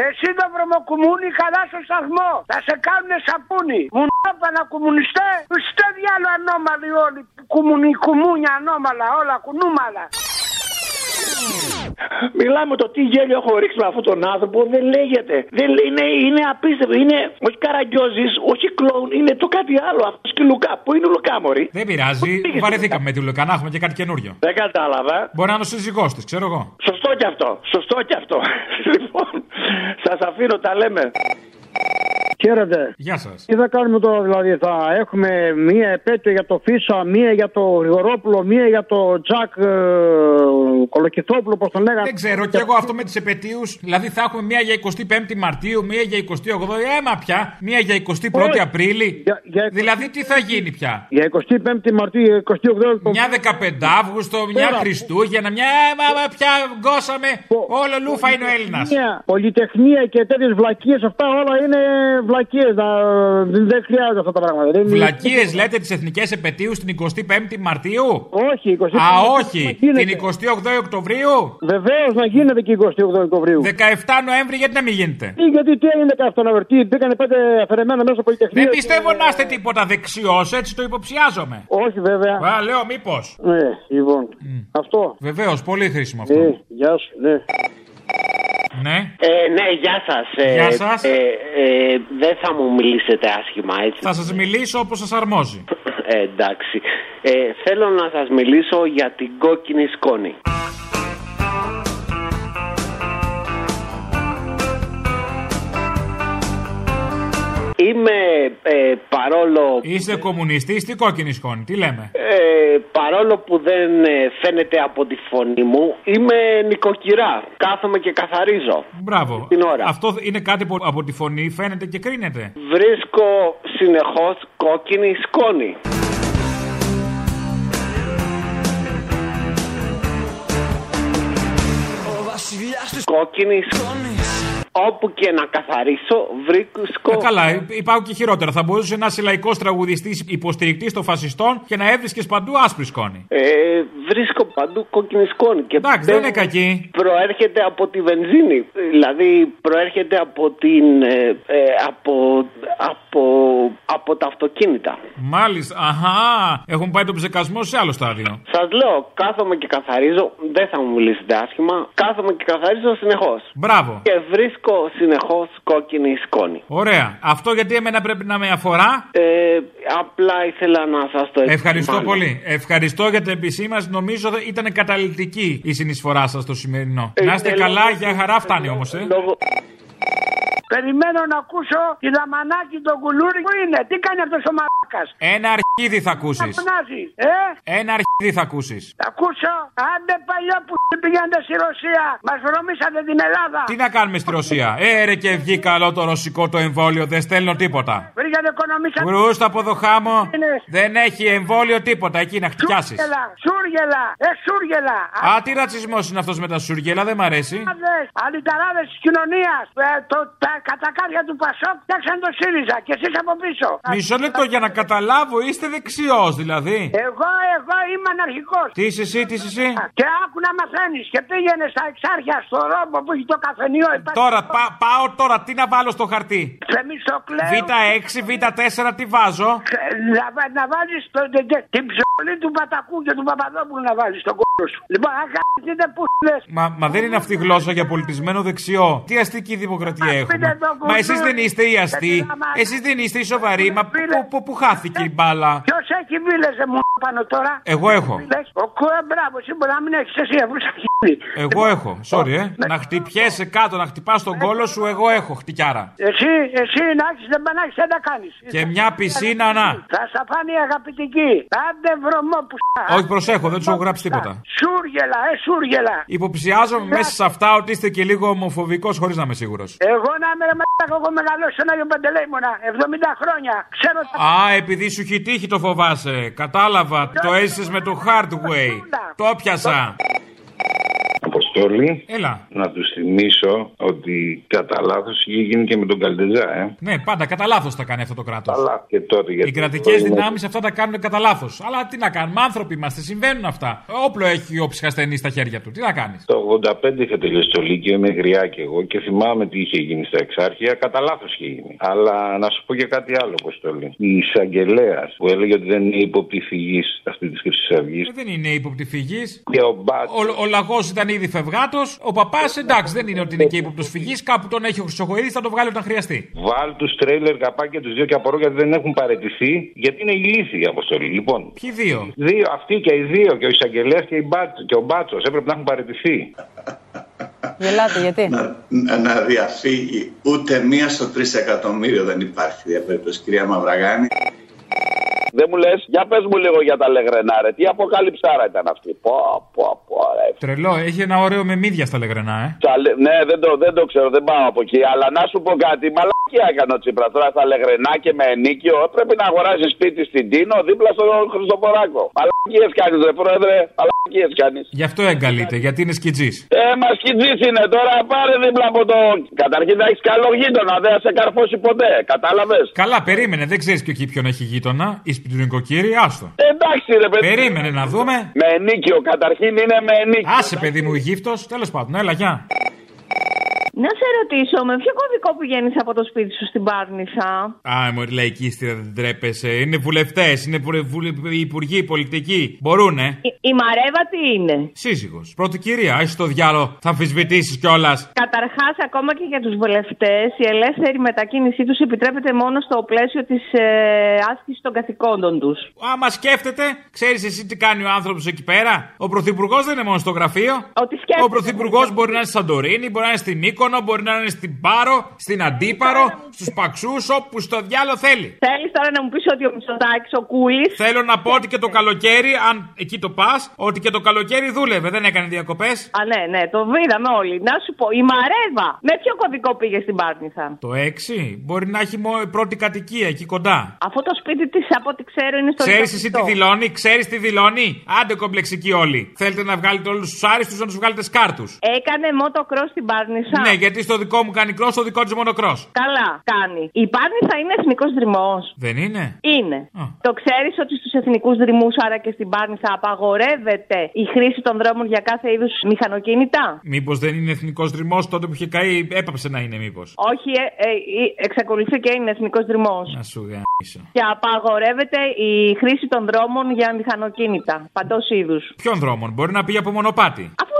Εσύ το βρωμοκουμούνι καλά στο σταθμό. Θα σε κάνουνε σαπούνι. Μουνόπανα κομμουνιστέ. Στο διάλο ανώμαλοι όλοι. Κουμουνι, κουμούνια ανώμαλα. Όλα κουνούμαλα. Μιλάμε το τι γέλιο έχω ρίξει με αυτόν τον άνθρωπο, δεν λέγεται. Δεν λέει, είναι, είναι απίστευτο. Είναι όχι καραγκιόζης, όχι κλόουν, είναι το κάτι άλλο. Αυτός και Λουκά. Πού είναι ο Λουκά, Μωρή; Δεν πειράζει. Βαρεθήκαμε με τη Λουκά να έχουμε και κάτι καινούριο. Δεν κατάλαβα. Μπορεί να είναι ο σύζυγός της, ξέρω εγώ. Σωστό κι αυτό. Σωστό κι αυτό. λοιπόν, σας αφήνω, τα λέμε. Χαίρετε. Γεια σας. Τι θα κάνουμε τώρα, δηλαδή, θα έχουμε μία επέτειο για το Φίσα, μία για το Γρηγορόπουλο, μία για το Τζακ ε, Κολοκυθόπουλο, πώς τον λέγανε. Δεν ξέρω, και εγώ αυτό με τις επαιτίους. Δηλαδή θα έχουμε μία για 25η Μαρτίου, μία για 28η, έμα πια. Μία για 21η Όχι. Απρίλη. Για- για 20 Δηλαδή τι θα γίνει πια; Για 25η Μαρτίου, 28η. Μια 15 Αύγουστο, μια Πέρα. Χριστούγεννα, μια. Μα, μα, πια γκώσαμε. Όλο λούφα είναι ο Έλληνας. Πολυτεχνία, Πολυτεχνία και τέτοιες βλακίες, αυτά όλα είναι βλακίες. Δεν χρειάζεται αυτά τα πράγματα. Δεν είναι- Βλακίες λέτε τις εθνικές επαιτίου την 25η Μαρτίου; Όχι, 25η Α, Μαρτίου όχι. να γίνεται. Την 28η Οκτωβρίου; Βεβαίως να γίνεται και 28 Οκτωβρίου. 17 Νοέμβρη, γιατί να μην γίνεται; Τι, γιατί τι έγινε και αυτό να βρεθεί, μπήκανε πέντε αφαιρεμένα μέσα πολυτεχνία. Δεν πιστεύω να είστε τίποτα δεξιός, έτσι το υποψιάζομαι. Όχι βέβαια. Α, λέω μήπως. Ναι, λοιπόν. Αυτό. Βεβαίως, πολύ χρήσιμο αυτό. Ε, γεια σου, ναι. Ναι. Ε, ναι, γεια σας. Ε, Γεια σας. Ε, ε, δεν θα μου μιλήσετε άσχημα, έτσι. Θα σας μιλήσω όπως σας αρμόζει. Ε, εντάξει. Ε, θέλω να σας μιλήσω για την κόκκινη σκόνη. Είμαι ε, παρόλο, Είστε κομμουνιστής, τι κόκκινη σκόνη, τι λέμε; ε, παρόλο που δεν ε, φαίνεται από τη φωνή μου, είμαι νοικοκυρά. Κάθομαι και καθαρίζω. Μπράβο. Την ώρα. Αυτό είναι κάτι που από τη φωνή φαίνεται και κρίνεται. Βρίσκω συνεχώς κόκκινη σκόνη. Κόκκινη σκόνης. Όπου και να καθαρίσω, βρίσκω. Ε, καλά, υ- υπάρχουν και χειρότερα. Θα μπορούσε να είσαι λαϊκός τραγουδιστής υποστηρικτής των φασιστών και να έβρισκες παντού άσπρη σκόνη. Ε, βρίσκω παντού κόκκινη σκόνη. Και Εντάξει, δεν είναι κακή. Προέρχεται από τη βενζίνη. Δηλαδή, προέρχεται από την. ε, ε, από, από, από τα αυτοκίνητα. Μάλιστα, αχά, έχουν πάει τον ψεκασμό σε άλλο στάδιο. Σας λέω, κάθομαι και καθαρίζω. Δεν θα μου μιλήσετε άσχημα. Κάθομαι και καθαρίζω συνεχώς. Μπράβο. Και βρίσκω συνεχώς κόκκινη σκόνη. Ωραία. Αυτό γιατί εμένα πρέπει να με αφορά; Ε, απλά ήθελα να σας το Ευχαριστώ επισημάνω. πολύ. Ευχαριστώ για την επισήμανση. Νομίζω ότι ήταν καταληκτική η συνεισφορά σας στο σημερινό. Ε, να είστε ε, καλά, λόγω- για χαρά φτάνει όμως, ε. Λόγω... Περιμένω να ακούσω τη δαμανάκη τον κουλούρι που είναι; Τι κάνει αυτός ο μαλάκας; Ένα αρχίδι θα ακούσεις. Φωνάζεις, ε! Ένα αρχίδι θα ακούσεις. Θα ακούσω. Άντε παλιά που πηγαίνετε στη Ρωσία. Μας βρωμήσατε την Ελλάδα. Τι να κάνουμε στη Ρωσία; Ε, ρε και βγει καλό το ρωσικό το εμβόλιο, δεν στέλνω τίποτα. Βρήκατε οικονομήσατε. Βρούστα από το χάμο. Δεν έχει εμβόλιο τίποτα εκεί να χτυπιάσει. Σούργελα, σούργελα, ε, σούργελα. Α, τι ρατσισμός είναι αυτός με τα σούργελα, δεν μ' αρέσει. Αντιταράδες της κοινωνίας. τα κατακάρια του Πασόκ φτιάξαν το ΣΥΡΙΖΑ και εσείς από πίσω. Μισό λεπτό για να καταλάβω, είστε δεξιός δηλαδή. Εγώ, εγώ είμαι αναρχικός. Τι είσαι εσύ, τι είσαι εσύ; Και άκου να μαθαίνεις και πήγαινε στα εξάρχεια στο ρόμπο που έχει το καφενείο. υπάρχει- Τώρα, πα- πάω τώρα, τι να βάλω στο χαρτί; Θεμιστοκλέο. Β6, Β4, τι βάζω; Να, βα- να βάλει την ψωλή του Πατακού και του Παπαδόπουλου να βάλει στον κόλλο σου. Λοιπόν, αν χάσετε που λες. Μα, μα δεν είναι αυτή η γλώσσα για πολιτισμένο δεξιό. Τι αστική δημοκρατία έχουμε; Μα εσείς δεν είστε οι αστεί. Εσείς δεν είστε οι σοβαροί. Μα πού, πού, πού χάθηκε η μπάλα; Ποιος έχει βίλεζε μου πάνω τώρα; Εγώ έχω. Λες, Ο κουέ, μπράβο, εσύ μπορεί να μην έχεις εσύ αφού είσαι αρχίδι. Εγώ έχω. Sorry, ε. Να χτυπιέσαι κάτω, να χτυπάς τον κόλο σου, εγώ έχω χτυκιάρα. Εσύ, εσύ να έχεις δεν να έχεις, δεν τα κάνεις. Και μια πισίνα, να. Θα στα φάνει αγαπητική. Άντε βρωμό που σ***. Όχι, προσέχω, δεν τους έχω γράψει τίποτα. Σούργελα, ε, σούργελα. Υποψιάζομαι μέσα σε αυτά ότι είστε και λίγο ομοφοβικός χωρίς να είμαι σίγουρος. Εγώ να είμαι ρε μαλάκα, έχω μεγαλώσει στον Άγιο Παντελέημονα. 70 χρόνια. Ξέρω τα Α, επειδή σου έχει τύχει το φοβάσαι. Κατάλαβα. Το έζησες με το hard way. Το πιασα. Pues Αποστόλη. Έλα. Να τους θυμίσω ότι κατά λάθος είχε γίνει και με τον Καλτεζά, ε. Ναι, πάντα κατά λάθος τα κάνει αυτό το κράτος. Αλλά και τότε γιατί. Οι κρατικές δυνάμεις αυτά τα κάνουν κατά λάθος. Αλλά τι να κάνουμε, άνθρωποι είμαστε, συμβαίνουν αυτά. Όπλο έχει ο ψυχασθενής στα χέρια του. Τι να κάνεις. Το 85 είχα τελειώσει το Λύκειο, είμαι γριά κι εγώ και θυμάμαι τι είχε γίνει στα εξάρχεια. Κατά λάθος είχε γίνει. Αλλά να σου πω και κάτι άλλο, Αποστόλη. Η εισαγγελέας που έλεγε ότι δεν είναι ύποπτη φυγή αυτή τη Χρυσή Αυγή. Δεν είναι ύποπτη φυγή. Και ο Μπάτσο. Ο, ο λαγός ήταν ήδη φευγάτος. Ο παπάς εντάξει δεν είναι ότι είναι και ύποπτος φυγής. Κάπου τον έχει ο Χρυσοχοίδης, θα το βγάλει όταν χρειαστεί. Βάλ τους τρέιλερ καπάκια τους δύο και απορώ γιατί δεν έχουν παρετηθεί, γιατί είναι ηλίθιοι η αποστολή. Λοιπόν, Ποιοι δύο; δύο, αυτοί και οι δύο, και ο εισαγγελέας και, η Μπάτ- και ο Μπάτσος έπρεπε να έχουν παρετηθεί. Γελάτε, γιατί; να, να διαφύγει. Ούτε μία στο τρεις εκατομμύριο δεν υπάρχει διαπέρίπτωση, κυρία Μαυραγάνη. Δεν μου λες, για πες μου λίγο για τα λεγρενά, ρε. Τι αποκαλυψάρα ήταν αυτή. Πω, πω, πω, ρε. Τρελό, έχει ένα ωραίο με μύδια στα λεγρενά, ε. Τσαλε- Ναι, δεν το, δεν το ξέρω, δεν πάω από εκεί. Αλλά να σου πω κάτι, μαλακία έκανε ο Τσίπρας τώρα στα λεγρενά και με ενίκιο. Πρέπει να αγοράζει σπίτι στην Τίνο δίπλα στον Χριστοφοράκο. Μαλακίες κάνεις, ρε πρόεδρε, μαλακίε κάνει. Γι' αυτό εγκαλείται, γιατί είναι σκιτζής. Ε, μα κοιτζή είναι τώρα, πάρε δίπλα από το. Καταρχήν να έχεις καλό γείτονα, δεν θα σε καρφώσει ποτέ. Κατάλαβες; Καλά, περίμενε, δεν ξέρεις και εκεί ποιον έχει γείτονα. Η σπιτού νοικοκύρη, άστο. Εντάξει, ρε παιδί. Περίμενε να δούμε. Με ενίκιο, καταρχήν είναι με ενίκιο. Άσε, παιδί μου, η γύφτος. Τέλος πάντων, έλα, γεια. Να σε ρωτήσω, με ποιο κωδικό πηγαίνεις από το σπίτι σου στην Πάρνηθα; Α, μωρή λαϊκίστηρα, δεν τρέπεσαι. Είναι βουλευτές, είναι βουλε- βουλε- υπουργοί, πολιτικοί. Μπορούνε. Η, η Μαρέβα τι είναι; Σύζυγος. Πρώτη κυρία, έχεις το διάλογο. Θα αμφισβητήσεις κιόλας. Καταρχάς, ακόμα και για τους βουλευτές, η ελεύθερη μετακίνησή τους επιτρέπεται μόνο στο πλαίσιο της ε, άσκησης των καθηκόντων τους. Άμα σκέφτεται, ξέρεις εσύ τι κάνει ο άνθρωπος εκεί πέρα; Ο πρωθυπουργός δεν είναι μόνο στο γραφείο. Ότι σκέφτεται. Ο πρωθυπουργός μπορεί να είναι στη Σαντορίνη, μπορεί να είναι στην Μύκονο, μπορεί να είναι στην Πάρο, στην Αντίπαρο, στους Παξούς, όπου στο διάλογο θέλει. Θέλεις τώρα να μου πεις ότι ο Μητσοτάκης, ο Κούλη. Θέλω να πω ότι και το καλοκαίρι, αν εκεί το πας, ότι και το καλοκαίρι δούλευε, δεν έκανε διακοπές. Α, ναι, ναι, το είδαμε όλοι. Να σου πω, η Μαρέβα, με ποιο κωδικό πήγε στην Πάρνηθα; Το 6 μπορεί να έχει μόνο πρώτη κατοικία εκεί κοντά. Αυτό το σπίτι της, από ό,τι ξέρω, είναι στο Ξέρεις εσύ τι Λιτοβιτό. δηλώνει, ξέρεις τι δηλώνει; Άντε κομπλεξικοί όλοι. Θέλετε να βγάλετε όλους τους άριστους να τους βγάλετε σκάρτους. Έκανε motocross στην Πάρνηθα. Ναι, γιατί στο δικό μου κάνει κρό, στο δικό της μονοκρό. Καλά, κάνει. Η Πάρνηθα είναι εθνικός δρυμός. Δεν είναι; Είναι. Το ξέρεις ότι στους εθνικούς δρυμούς, άρα και στην Πάρνηθα, απαγορεύεται η χρήση των δρόμων για κάθε είδους μηχανοκίνητα; Μήπως δεν είναι εθνικός δρυμός τότε που είχε καεί, έπαψε να είναι μήπως; Όχι, ε, ε, ε, εξακολουθεί και είναι εθνικός δρυμός. Να σου γαμίσω. Και απαγορεύεται η χρήση των δρόμων για μηχανοκίνητα. Παντός είδους. Ποιον δρόμο, μπορεί να πήγε από μονοπάτι. Αφού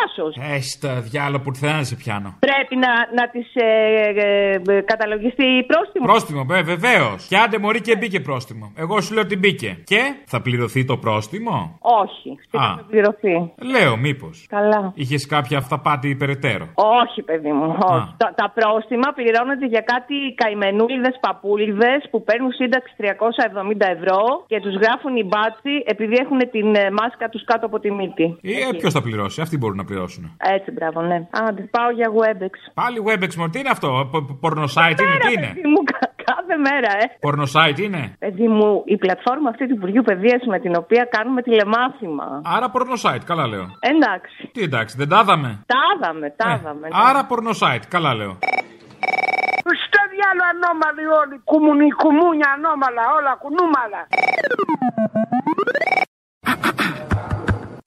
ήταν μέσα στο δάσο. δάσο. Έστα, διάλογο που θα σε πιάνω. Πρέπει να, να τη ε, ε, ε, καταλογιστεί πρόστιμο. Πρόστιμο, ε, βεβαίως. Και άντε μωρή και μπήκε πρόστιμο. Εγώ σου λέω ότι μπήκε. Και θα πληρωθεί το πρόστιμο; Όχι. Α. Θα πληρωθεί; Λέω, μήπως. Καλά. Είχες κάποια αυταπάτη υπεραιτέρω; Όχι, παιδί μου. Όχι. Τα, τα πρόστιμα πληρώνονται για κάτι καημενούλιδες παππούλιδες που παίρνουν σύνταξη 370 ευρώ και τους γράφουν οι μπάτσι επειδή έχουν την ε, μάσκα τους κάτω από τη μύτη. Ε, ποιος θα πληρώσει, αυτοί μπορούν να πληρώσουν. Έτσι, μπράβο, ναι. Άντε, πάω για Webex. Πάλι Webex μου, τι είναι αυτό, πορνοσάιτ είναι, τι είναι; Παιδί μου, κα- κάθε μέρα, ε. Πορνοσάιτ είναι; Παιδί μου, η πλατφόρμα αυτή του Υπουργείου Παιδείας με την οποία κάνουμε τηλεμάθημα. Άρα πορνοσάιτ, καλά λέω. Εντάξει. Τι εντάξει, δεν τα είδαμε. Τα είδαμε, τα είδαμε. ναι. Άρα πορνοσάιτ, καλά λέω. Στο διάλο ανώμαλοι όλοι. Κουμουνι, κουμούνια ανώμαλα, όλα κουνούμαλα.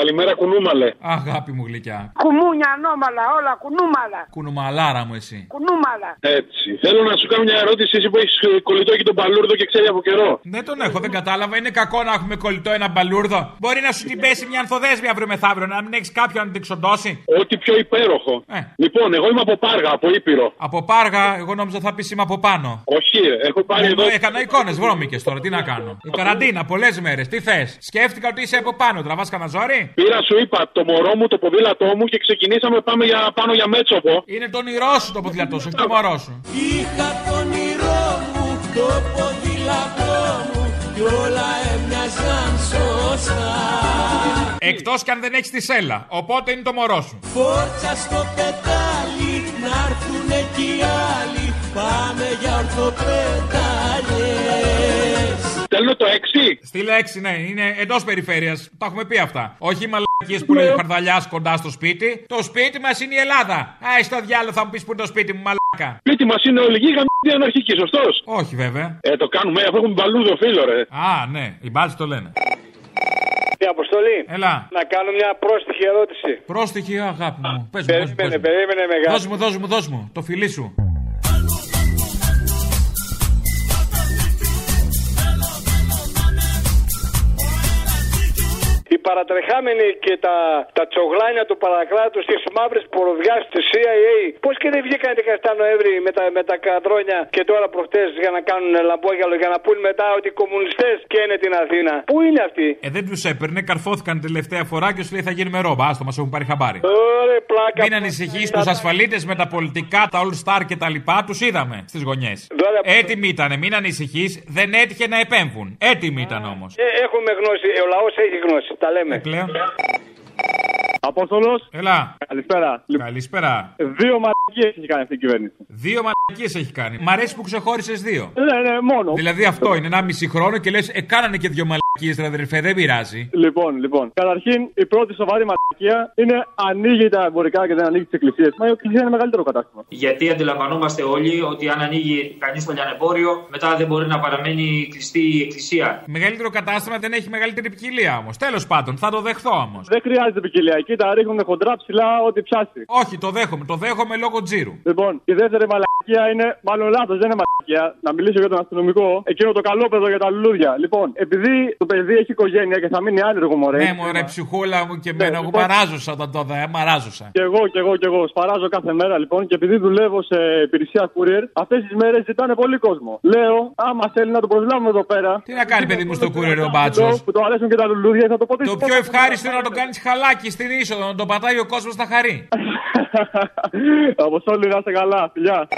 Καλημέρα, κουνούμαλε. Αγάπη μου γλυκιά. Κουμούνια ανώμαλα, όλα κουνούμαλα. Κουνουμαλάρα μου εσύ. Κουνούμαλα. Έτσι. Θέλω να σου κάνω μια ερώτηση, εσύ που έχεις κολλητό και τον παλούρδο και ξέρει από καιρό. Δεν τον έχω, δεν κατάλαβα. Είναι κακό να έχουμε κολλητό ένα μπαλούρδο. Μπορεί να σου την πέσει μια ανθοδέσμια αύριο μεθαύριο, να μην έχεις κάποιον να την ξοντώσει. Ό,τι πιο υπέροχο. Ε. Λοιπόν, εγώ είμαι από Πάργα, από Ήπειρο. Από πάργα, εγώ νόμιζα θα πεις είμαι από πάνω. Όχι, ρε, έχω πάρει Εγώ εδώ. έκανα εικόνες βρώμικες τώρα, τι να κάνω. Η καραντίνα, πολλές μέρες, τι θες; Σκέφτηκα ότι είσαι από πάνω, τραβάς κανένα ζόρι; Πήρα, σου είπα, το μωρό μου, το ποδήλατό μου και ξεκινήσαμε πάμε για, πάνω για Μέτσοπο. Είναι το όνειρό σου το ποδηλατό σου, όχι το μωρό σου. Είχα το όνειρό μου, το ποδήλατό μου κι όλα έμοιαζαν σωστά. Εκτός κι αν δεν έχεις τη σέλα, οπότε είναι το μωρό σου. Φόρτσα στο πετάλι, να έρθουνε κι οι άλλοι, πάμε για ορθοπετάλιες. Στέλνω το 6. Στείλε 6, ναι, είναι εντός περιφέρειας. Τα έχουμε πει αυτά. Όχι οι μαλακίες που λέει ο Χαρδαλιά κοντά στο σπίτι. Το σπίτι μας είναι η Ελλάδα. Α, στο διάλογο θα μου πεις που είναι το σπίτι μου, μαλάκα. Σπίτι μας είναι όλη γη γαμμένη αναρχική, σωστός. Όχι βέβαια. Ε, το κάνουμε, αφού έχουμε μπαλούδο φίλο, ρε. Α, ναι, οι μπάλτοι το λένε. Η αποστολή. Έλα. Να κάνω μια πρόστιχη ερώτηση. Πρόστιχη αγάπη μου. Πες μου, πες μου, πες Περίμενε, μου. περίμενε μεγάλη. Δώσ' μου, δώσ' μου, δώσ' μου. Το φιλί σου. Παρατρεχάμενοι και τα, τα τσογλάνια του παρακράτους στι μαύρε ποροδιά της CIA, πώς και δεν βγήκαν 17 Νοέμβρη με τα, με τα καδρόνια και τώρα προχτές για να κάνουν λαμπόγιαλο για να πούν μετά ότι οι κομμουνιστές καίνε την Αθήνα. Πού είναι αυτοί; Ε, δεν τους έπαιρνε, καρφώθηκαν τελευταία φορά και σου λέει θα γίνουμε ρόμπα. Άστο, μας έχουν πάρει χαμπάρι. Ωραία, πλάκα. Μην ανησυχείς τους ασφαλίτες με τα πολιτικά, τα All Star και τα λοιπά, τους είδαμε στις γωνιές. Έτοιμοι ήταν, μην ανησυχείς, δεν έτυχε να επέμβουν. Έτοιμοι ήταν όμως. Ε, έχουμε γνώση, ο λαός έχει γνώση. Τα λέμε. Πλέον. Απόστολος. Έλα. Καλησπέρα. Καλησπέρα. Δύο μαλακίες έχει κάνει αυτή η κυβέρνηση. Δύο μαλακίες έχει κάνει. Μ' αρέσει που ξεχώρισες δύο. Ναι, ναι, μόνο. Δηλαδή αυτό είναι ένα μισή χρόνο και λες, ε, κάνανε και δύο μαλακίε, ρε αδερφέ, δεν πειράζει. Λοιπόν, λοιπόν. Καταρχήν, η πρώτη σοβαρή μαλακία είναι ανοίγει τα εμπορικά και δεν ανοίγει τις εκκλησίες. Μα η εκκλησία είναι μεγαλύτερο κατάστημα. Γιατί αντιλαμβανόμαστε όλοι ότι αν ανοίγει κανείς το λιανεμπόριο, μετά δεν μπορεί να παραμένει κλειστή η εκκλησία. Μεγαλύτερο κατάστημα δεν έχει μεγαλύτερη ποικιλία όμως. Τέλος πάντων, θα το δεχθώ όμως. Δεν χρειάζεται ποικιλία. Εκεί τα ρίχνουν χοντρά ψηλά ό,τι πιάσει. Όχι, το δέχομαι. Το δέχομαι λόγω τζίρου. Λοιπόν, η δεύτερη μαλακία είναι, μάλλον λάθος, δεν είναι μαλακία. Να μιλήσω για τον αστυνομικό. Εκείνο το καλό παιδό για τα λουλούδια. Λοιπόν, επειδή το παιδί έχει οικογένεια και θα μείνει άνεργο μωρέ. Ναι, μωρέ, ψυχούλα μου και εμένα. Εγώ λοιπόν. μαράζωσα όταν το δω, μαράζωσα. Και εγώ, και εγώ, και εγώ. Σπαράζω κάθε μέρα λοιπόν και επειδή δουλεύω σε υπηρεσία courier, αυτές τις μέρες ζητάνε πολύ κόσμο. Λέω, άμα θέλει να το προσλάβουμε εδώ πέρα. Τι να κάνει, παιδί μου, στο courier ο μπάτσος; Που το αρέσουν και τα λουλούδια, θα το ποτίσει. Το πιο ευχάριστο είναι να το κάνεις χαλάκι στην είσοδο, να το πατάει ο κόσμος να χαρεί. Αποστόλη, να είστε καλά. Φιλιά.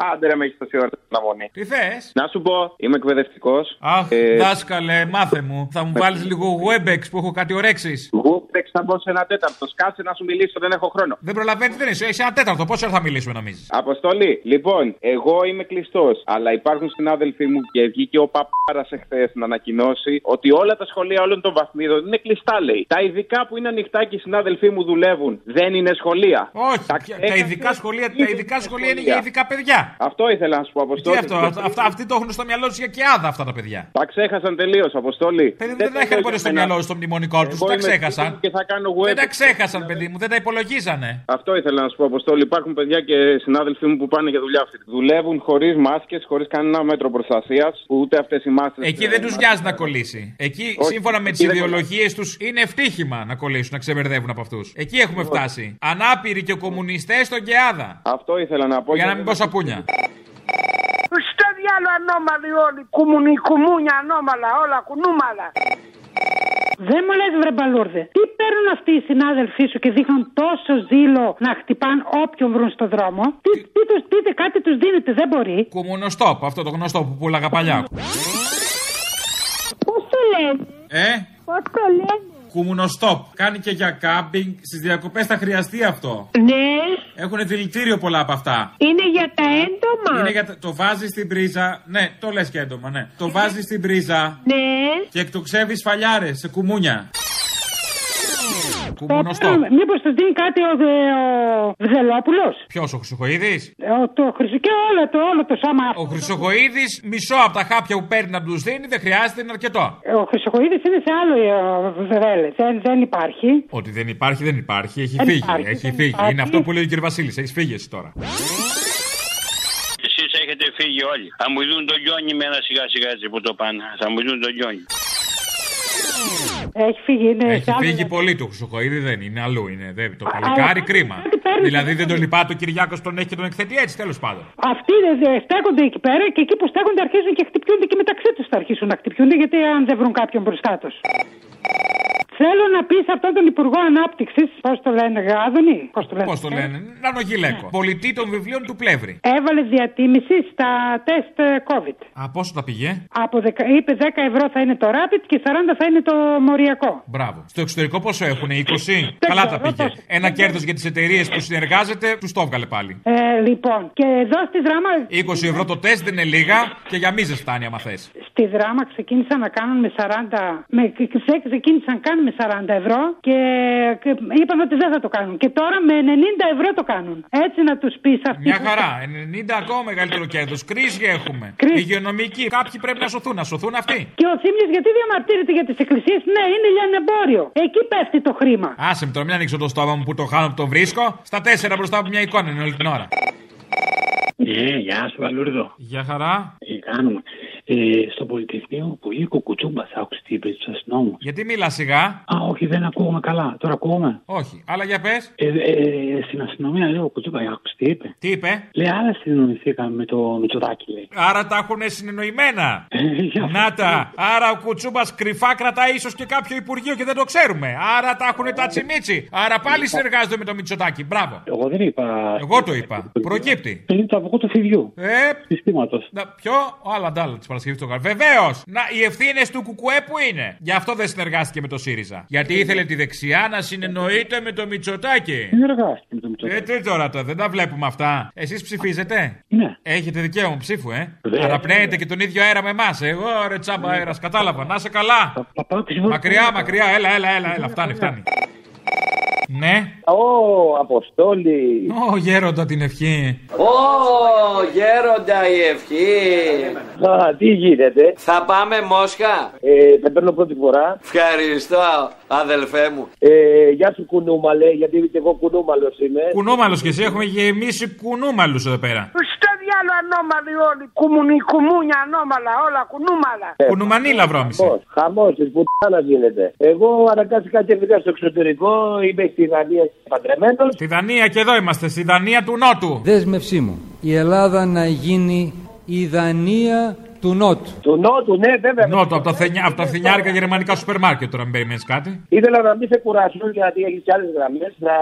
Άντε ρε με έχεις τόση ώρα την αναμονή. Τι θες; Να σου πω, είμαι εκπαιδευτικός. Αχ, δάσκαλε, μάθε μου. Θα μου βάλεις λίγο Webex που έχω κάτι ωρέξει. Webex θα μπω σε ένα τέταρτο. Σκάσε να σου μιλήσω, δεν έχω χρόνο. Δεν προλαβαίνεις, δεν είσαι. Έχει ένα τέταρτο. Πόσο ώρα θα μιλήσουμε, νομίζεις; Αποστολή, λοιπόν, εγώ είμαι κλειστός. Αλλά υπάρχουν συνάδελφοί μου και βγήκε ο παπάρας εχθές να ανακοινώσει ότι όλα τα σχολεία όλων των βαθμίδων είναι κλειστά, λέει. Τα ειδικά που είναι ανοιχτά και οι συνάδελφοί μου δουλεύουν δεν είναι σχολεία. Όχι, τα, τα ειδικά σχολεία, τα ειδικά σχολεία είναι για ειδικά παιδιά. Αυτό ήθελα να σου πω, Αποστόλη. Τι αυτό, αυτά, αυτά, αυτοί το έχουν στο μυαλό τους για και άδα αυτά τα παιδιά. Τα ξέχασαν τελείως, Αποστόλη. Παιδί, δεν, δεν είχαν πολύ στο μυαλό τους στο μνημονικό τους, τα ξέχασαν. Και θα κάνω web. Δεν τα ξέχασαν, παιδί μου, δεν τα υπολογίζανε. Αυτό ήθελα να σου πω, Αποστόλη. Υπάρχουν παιδιά και συνάδελφοί μου που πάνε για δουλειά αυτή. Δουλεύουν χωρίς μάσκες, χωρίς κανένα μέτρο προστασίας, ούτε αυτές οι μάσκε. Εκεί δεν τους νοιάζει να κολλήσει. Εκεί, Όχι, σύμφωνα με εκεί τις δεν ιδεολογίες τους, είναι ευτύχημα να κολλήσουν, να ξεμπερδεύουν από αυτούς. Εκεί έχουμε φτάσει. Ανάπηροι και κομμουνιστές στον Κεάδα. Αυτό ήθελα να πω. Για να μην πω σαπούνια. Στο διάλογο ανώμαλοι όλοι. Κουμουνι, κουμούνια ανώμαλα, όλα κουνούμαλα. Δεν μου λες βρε μπαλούρδε. Τι παίρνουν αυτοί οι συνάδελφοί σου και δείχνουν τόσο ζήλο να χτυπάν όποιον βρουν στο δρόμο; Τι, τι τους πείτε, κάτι τους δίνετε, δεν μπορεί. Κουμουνοστόπ, αυτό το γνωστό που πουλάγα παλιά. Πώς το λένε; Ε, Πώς το λένε; Κουμουνοστόπ. Κάνει και για κάμπινγκ. Στις διακοπές θα χρειαστεί αυτό. Ναι. Έχουν δηλητήριο πολλά από αυτά. Είναι για τα έντομα. Είναι για τα- το βάζεις στην πρίζα. Ναι, το λες και έντομα, ναι. Το βάζεις στην πρίζα Ναι. και εκτοξεύεις φαλιάρες σε κουμούνια. Κουμουνοστόπ. Μήπως του δίνει κάτι ο, Δε, ο Βδελόπουλος; Ποιος, ο Χρυσοχοίδη. Το χρυσό και όλο το, όλο το σώμα. Ο Χρυσοχοίδη, μισό από τα χάπια που παίρνει να τους δίνει, δεν χρειάζεται, είναι αρκετό. Ο Χρυσοχοίδη είναι σε άλλο ε, βδέλε. Δεν, δεν υπάρχει. Ότι δεν υπάρχει, δεν υπάρχει. Έχει Δεν φύγει. υπάρχει, έχει δεν φύγει. υπάρχει. Είναι αυτό που λέει ο κ. Βασίλης. Έχεις φύγει εσύ τώρα. Εσείς έχετε φύγει όλοι. Θα μου δουν το λιόνι με ένα σιγά σιγά έτσι που το πάνε. Θα μου δουν το λιόνι. Έχει φύγει, είναι Έχει σε άλλο. φύγει πολύ το Χρυσοχοίδη, δεν είναι αλλού. Είναι, δεν, το παλικάρι κρίμα. Δηλαδή δεν τον λυπάται ο Κυριάκο, τον έχει και τον εκθέτει έτσι, τέλος πάντων. Αυτοί δε- δε- στέκονται εκεί πέρα και εκεί που στέκονται αρχίζουν και χτυπιούνται και μεταξύ τους θα αρχίσουν να χτυπιούνται γιατί αν δεν βρουν κάποιον μπροστά τους. Θέλω να πεις σε αυτόν τον Υπουργό Ανάπτυξης, πώς το λένε, Γάδονη, πώς το λένε. Πώς το λένε, Νανογιλέκο. Πολιτή των βιβλίων του Πλεύρη. Έβαλε διατίμηση στα τεστ ε, COVID. Α, πόσο τα πήγε; Από δεκα- είπε 10 ευρώ θα είναι το rapid και 40 θα είναι το μοριακό. Μπράβο. Στο εξωτερικό πόσο έχουν, 20. Καλά τα πήγε. Ένα κέρδος για τις εταιρείες που συνεργάζεται, τους το έβγαλε πάλι. Ε, λοιπόν, και εδώ στη δράμα, 20 ευρώ το τεστ δεν είναι λίγα και για μίζες φτάνει άμα θες. στη δράμα ξεκίνησαν να κάνουν με 40. Με, ξε- ξεκίνησαν να κάνουν με 40 ευρώ και, και είπαν ότι δεν θα το κάνουν. Και τώρα με 90 ευρώ το κάνουν. Έτσι να τους πεις αυτοί. Μια που- χαρά. 90 ακόμα μεγαλύτερο κέρδος. Κρίση έχουμε. Υγειονομική. Κάποιοι πρέπει να σωθούν. Να σωθούν αυτοί. Και ο Θήμιος γιατί διαμαρτύρεται για τις εκκλησίες; Ναι, είναι λιανεμπόριο. Εκεί πέφτει το χρήμα. Άσε με τώρα, μην ανοίξω το στόμα μου που το χάνω που το βρίσκω. Στα τέσσερα μπροστά από μια εικόνα είναι όλη την ώρα. Ε, γεια σου, Βαλούρδο. Για χαρά. Τι κάνουμε; Ε, στο Πολυτεχνείο που βγήκε ο Κουτσούμπα, άκουσε τι είπε στου αστυνόμου. Γιατί μιλάς σιγά; Α, όχι, δεν ακούγαμε καλά. Τώρα ακούγαμε. Όχι. Αλλά για πες. Ε, ε, στην αστυνομία λέει ο Κουτσούμπα, άκουσε τι είπε; Τι είπε; Λέει, άλλα συνεννοηθήκαμε με το Μητσοτάκι, λέει. Άρα τα έχουν συνεννοημένα. Ε, Να τα. Άρα ο Κουτσούμπα κρυφά κρατάει ίσως και κάποιο υπουργείο και δεν το ξέρουμε. Άρα τα έχουν τα τσιμίτσι. Άρα πάλι συνεργάζονται με το Μητσοτάκι. Μπράβο. Εγώ δεν είπα. Εγώ το είπα. Προκύπτει. Είναι το αυγό του φιδιού. Ε, Συστήματος. να, ποιο; Ο άλλα ντάλα της Παρασκευή του Γαρ. Βεβαίως! Να, οι ευθύνες του Κουκουέ που είναι; Γι' αυτό δεν συνεργάστηκε με το ΣΥΡΙΖΑ. Γιατί ήθελε τη δεξιά να συνεννοείται με το Μητσοτάκι. Συνεργάστηκε με το Μητσοτάκι. Ε, τι τώρα τώρα, δεν τα βλέπουμε αυτά. Εσείς ψηφίζετε; Ναι. Έχετε δικαίωμα ψήφου, ε; Βέβαια. Αναπνέετε και τον ίδιο αέρα με εμάς. Εγώ ρε τσάμπα αέρας, κατάλαβα. Να σε καλά. ψηφίζω. Μακριά, μακριά, έλα, έλα, έλα, έλα. Φτάνει, φτάνει. Ναι. Ω, Αποστόλη. Ω, γέροντα την ευχή. Ω, γέροντα η ευχή. Α, τι γίνεται. Θα πάμε Μόσχα; Ε, δεν παίρνω πρώτη φορά. Ευχαριστώ, αδελφέ μου. Ε, γεια σου κουνούμαλε, γιατί και εγώ κουνούμαλος είμαι. Κουνούμαλος κι εσύ, έχουμε γεμίσει κουνούμαλους εδώ πέρα. Στο διάλογο ανώμαλοι όλοι. Κουμουνι, κουμούνια ανώμαλα, όλα κουνούμαλα. Κουνουμανίλα βρώμησε. Χαμός της πουτάνας γίνεται. Εγώ αναγκάστηκα και πήγα στο εξωτερικό, είμαι στη Δανία παντρεμένος. Στη Δανία και εδώ είμαστε, στη Δανία του Νότου. Δέσμευσή μου. Η Ελλάδα να γίνει η Δανία του Νότου. Του Νότου, ναι, βέβαια. Νότου, από τα, θενιά, από τα φθηνιάρικα γερμανικά σούπερ μάρκετ τώρα, μην περιμένεις κάτι. Ήθελα να μην σε κουράσω γιατί έχεις και άλλες γραμμές. Να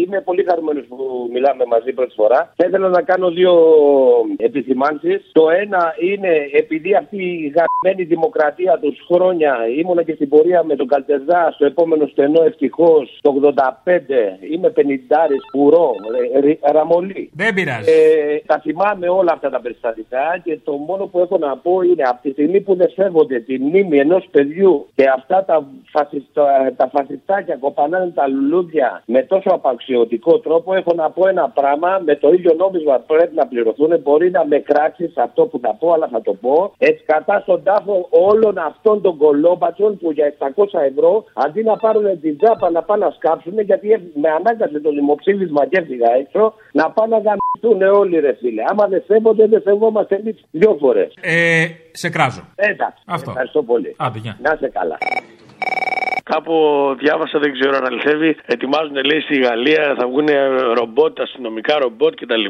είμαι πολύ χαρούμενος που μιλάμε μαζί πρώτη φορά. Θα ήθελα να κάνω δύο επισημάνσεις. Το ένα είναι επειδή αυτή η γαμμένη δημοκρατία τους χρόνια ήμουνα και στην πορεία με τον Καλτεζά στο επόμενο στενό ευτυχώς το 85. Είμαι 50 πουρό, ε, ρι- ραμολί. Δεν πειράζει. Ε, τα θυμάμαι όλα αυτά τα περιστατικά και το μόνο που έχω να πω είναι από τη στιγμή που δεν σέβονται τη μνήμη ενός παιδιού και αυτά τα, φασιστα, τα φασιστάκια κοπανάνε τα λουλούδια με τόσο απαξιωτικό τρόπο, έχω να πω ένα πράγμα. Με το ίδιο νόμισμα πρέπει να πληρωθούν. Μπορεί να με κράξεις αυτό που θα πω, αλλά θα το πω. Έτσι, κατά στον τάφο όλων αυτών των κολόμπατσων που για 700 ευρώ αντί να πάρουν την τζάπα να πάνε να σκάψουν, γιατί με ανάγκασε το δημοψήφισμα και έφυγα έξω, να πάνε να γαμιστούν όλοι ρε φίλε. Άμα δεν σέβονται, δεν σεβόμαστε εμείς δυο φορές. Ε, σε κράζω. Εντάξει. Αυτό. Ευχαριστώ πολύ. Άντε, γεια. Να είσαι καλά. Κάπου διάβασα, δεν ξέρω αν αληθεύει. Ετοιμάζουν, λέει, στη Γαλλία θα βγουν ρομπότ, αστυνομικά ρομπότ κτλ.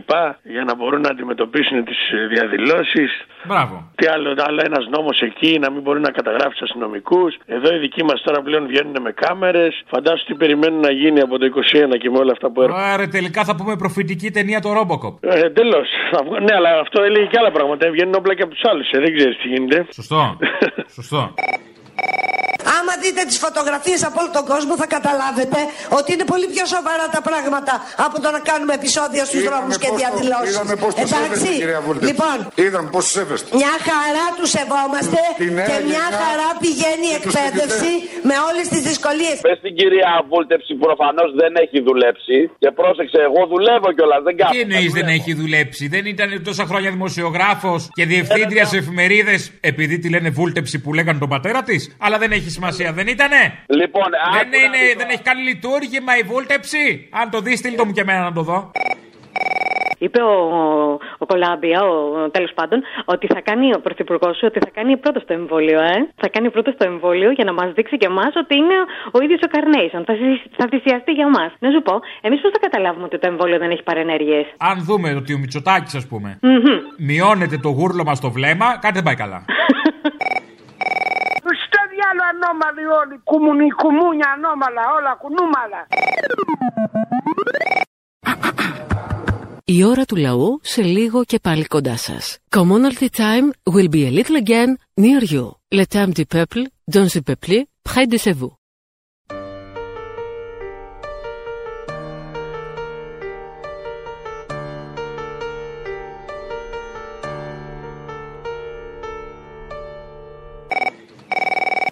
για να μπορούν να αντιμετωπίσουν τις διαδηλώσεις. Μπράβο. Τι άλλο, άλλο ένας νόμος εκεί να μην μπορεί να καταγράφει τους αστυνομικούς. Εδώ οι δικοί μας τώρα πλέον βγαίνουν με κάμερες. Φαντάσου τι περιμένουν να γίνει από το 21 και με όλα αυτά που έρχονται. Άρα τελικά θα πούμε προφητική ταινία το Robocop. Ε, Εντελώς. Ναι, αλλά αυτό έλεγε και άλλα πράγματα. Βγαίνουν όπλα και από τους άλλους. Ε, δεν ξέρεις τι γίνεται. Σωστό. Σωστό. Άμα δείτε τις φωτογραφίες από όλο τον κόσμο θα καταλάβετε ότι είναι πολύ πιο σοβαρά τα πράγματα από το να κάνουμε επεισόδια στους δρόμους και διαδηλώσεις. Είδαμε πώς το Εντάξει, σέβεστε, κυρία Βούλτεψη. λοιπόν, Είδαμε πώς το σέβεστε. μια χαρά τους σεβόμαστε Τη νέα και μια γενιά χαρά πηγαίνει η και τους εκπαίδευση με όλες τις δυσκολίες. Πες στην κυρία Βούλτεψη προφανώς δεν έχει δουλέψει. Και πρόσεξε, εγώ δουλεύω κιόλας, δεν κάνω. Τι εννοείς δεν έχει δουλέψει, δεν ήταν τόσα χρόνια δημοσιογράφος και διευθύντριας σε εφημερίδες επειδή τη λένε βούλτεψη που λέγανε τον πατέρα της. Αλλά δεν έχει σημασία, δεν ήτανε; Λοιπόν, δεν, άκου να είναι, δεις. δεν έχει κάνει λειτουργήμα η βούλτεψη; Αν το δεις, στείλ το μου και εμένα να το δω. Είπε ο, ο Κολάμπια, ο, τέλος πάντων, ότι θα κάνει ο πρωθυπουργός σου, ότι θα κάνει πρώτο το εμβόλιο, ε. Θα κάνει πρώτο το εμβόλιο για να μας δείξει και εμάς ότι είναι ο ίδιος ο Καρνέισον. Θα, θυσ- θα θυσιαστεί για εμά. Να σου πω, εμείς πώς θα καταλάβουμε ότι το εμβόλιο δεν έχει παρενέργειες; Αν δούμε ότι ο Μητσοτάκης, ας πούμε, μειώνεται το γούρλωμα στο βλέμμα, κάτι δεν πάει καλά. Στο διάλο ανώμαλοι όλοι. Κουμουνι, κουμούνια ανώμαλα, όλα κουνούμαλα. Η ώρα του λαού σε λίγο και πάλι κοντά σας. Commonalty time will be a little again near you. Le temps du peuple, dans le peuple, près de chez vous.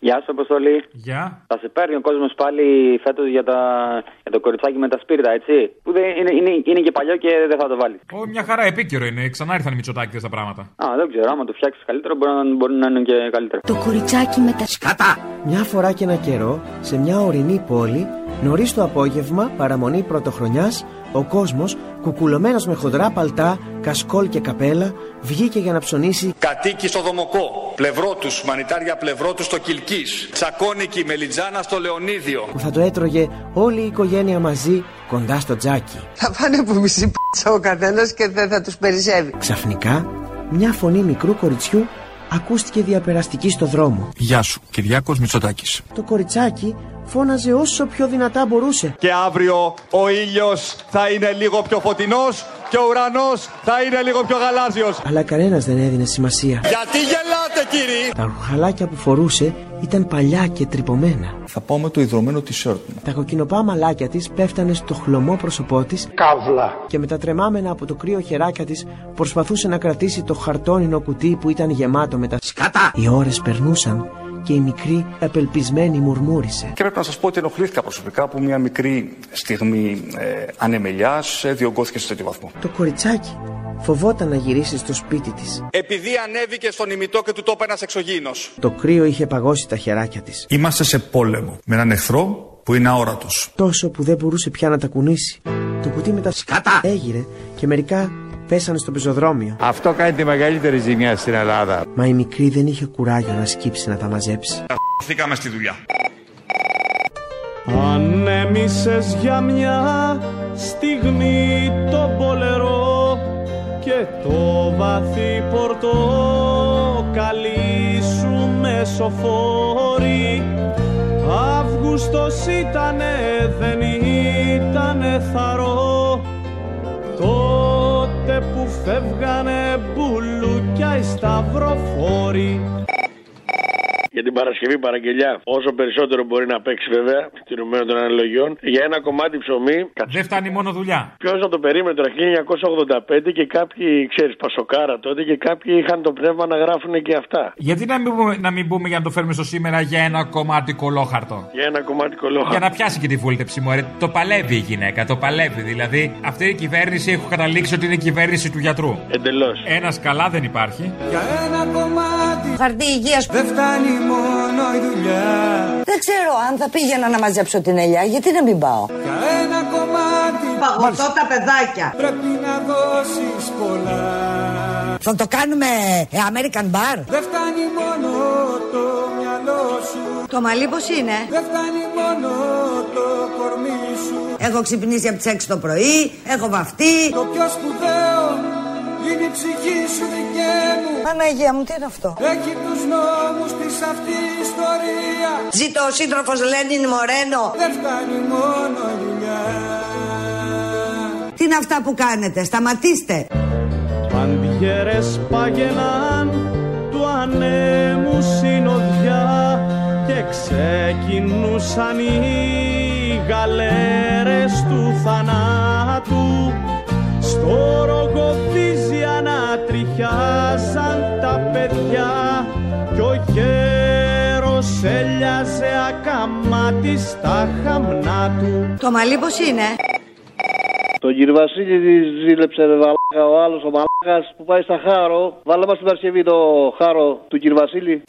Γεια σου, Αποστολή. Γεια. Θα σε παίρνει ο κόσμος πάλι φέτος για, τα- για το κοριτσάκι με τα σπίρτα, έτσι; Που δεν, είναι, είναι, είναι και παλιό και δεν θα το βάλεις. Ω, μια χαρά επίκαιρο είναι. Ξανά ήρθαν οι Μητσοτάκηδε τα πράγματα. Α, δεν ξέρω. Άμα το φτιάξεις καλύτερο, μπορεί να, μπορεί να είναι και καλύτερο. Το κοριτσάκι με τα σκατά. Μια φορά και ένα καιρό, σε μια ορεινή πόλη, νωρίς το απόγευμα, παραμονή πρωτοχρονιάς, ο κόσμος, κουκουλωμένος με χοντρά παλτά, κασκόλ και καπέλα, βγήκε για να ψωνίσει Κατοίκοι στο Δομοκό, πλευρό τους, μανιτάρια πλευρό τους στο Κιλκή. Τσακώνικη μελιτζάνα στο Λεωνίδιο. που θα το έτρωγε όλη η οικογένεια μαζί κοντά στο τζάκι. Θα πάνε από μισή πίτσα ο καθένας και δεν θα τους περισσεύει. Ξαφνικά, μια φωνή μικρού κοριτσιού ακούστηκε διαπεραστική στο δρόμο. Γεια σου, Κυριάκος Μητσοτάκης. Το κοριτσάκι φώναζε όσο πιο δυνατά μπορούσε. Και αύριο ο ήλιος θα είναι λίγο πιο φωτεινός και ο ουρανός θα είναι λίγο πιο γαλάζιος. Αλλά κανένας δεν έδινε σημασία. Γιατί γελάτε κύριοι! Τα ρουχαλάκια που φορούσε ήταν παλιά και τρυπωμένα. Θα πάω με το ιδρωμένο t-shirt μου. Τα κοκκινοπά μαλάκια της πέφτανε στο χλωμό πρόσωπό της Καύλα. και με τα τρεμάμενα από το κρύο χεράκια της προσπαθούσε να κρατήσει το χαρτόνινο κουτί που ήταν γεμάτο με τα σκατά. Οι ώρες περνούσαν και η μικρή απελπισμένη μουρμούρισε. Και πρέπει να σας πω ότι ενοχλήθηκα προσωπικά που μια μικρή στιγμή ε, ανεμελιάς ε, διωγγώθηκε σε τέτοιο βαθμό. Το κοριτσάκι φοβόταν να γυρίσει στο σπίτι της. Επειδή ανέβηκε στον ημιτό και του τόπου ένας εξωγήινος. Το κρύο είχε παγώσει τα χεράκια της. Είμαστε σε πόλεμο με έναν εχθρό που είναι αόρατος. Τόσο που δεν μπορούσε πια να τα κουνήσει. Το κουτί με τα σκατά έγειρε και μερικά πέσανε στο πεζοδρόμιο. Αυτό κάνει τη μεγαλύτερη ζημιά στην Ελλάδα. Μα η μικρή δεν είχε κουράγιο να σκύψει να τα μαζέψει. Χαθήκαμε στη δουλειά. Ανέμισες για μια στιγμή το πολερό και το βαθύ πορτοκαλί σου με σοφόρι Αύγουστος ήτανε δεν ήτανε θαρό. Τότε που φεύγανε μπουλούκια οι σταυροφόροι Για την Παρασκευή παραγγελιά. Όσο περισσότερο μπορεί να παίξει βέβαια, τηρουμένο των αναλογιών, για ένα κομμάτι ψωμί. Δεν φτάνει μόνο δουλειά. Ποιος να το περίμενε τώρα, 1985 και κάποιοι, ξέρεις, Πασοκάρα τότε και κάποιοι είχαν το πνεύμα να γράφουν και αυτά. Γιατί να μην, πούμε, να μην πούμε για να το φέρουμε στο σήμερα για ένα κομμάτι κολόχαρτο; Για ένα κομμάτι κολόχαρτο. Για να πιάσει και τη βούλτεψη μου, ρε. Το παλεύει η γυναίκα, το παλεύει. Δηλαδή, αυτή η κυβέρνηση έχω καταλήξει ότι είναι η κυβέρνηση του γιατρού. Εντελώς. Ένας καλά δεν υπάρχει. Για ένα κομμάτι Χαρτί υγείας δεν φτάνει μόνο η δουλειά. Δεν ξέρω αν θα πήγαινα να μαζέψω την ελιά, γιατί να μην πάω. Για ένα κομμάτι Παγωτό τα παιδάκια. πρέπει να δώσεις πολλά. Θα το κάνουμε ε, American Bar; Δεν φτάνει μόνο το μυαλό σου. Το μαλλί πώς είναι; Δεν φτάνει μόνο το κορμί σου. Έχω ξυπνήσει από τις 6 το πρωί, έχω βαφτεί. Το πιο σπουδαίο είναι η ψυχή σου δικαί μου. Παναγία μου, τι είναι αυτό; Έχει τους νόμους της αυτή η ιστορία. Ζήτω ο σύντροφος Λένιν Μορένο. Δεν φτάνει μόνο η δουλειά. Τι είναι αυτά που κάνετε, σταματήστε. Παντιέρες πάγαιναν του ανέμου συνοδιά και ξεκινούσαν οι γαλέρες του θανάτου στο ρογοδίζι ανατριχιάζαν τα παιδιά κι ο γέρος έλιαζε ακαμάτι στα χαμνά του Το μαλλί πώς είναι; Τον κύριο Βασίλη ζήλεψε ρε βαλάκα ο άλλος ο μαλάκας που πάει στα χάρο. Βάλε μας την Παρασκευή το χάρο του κύριου Βασίλη.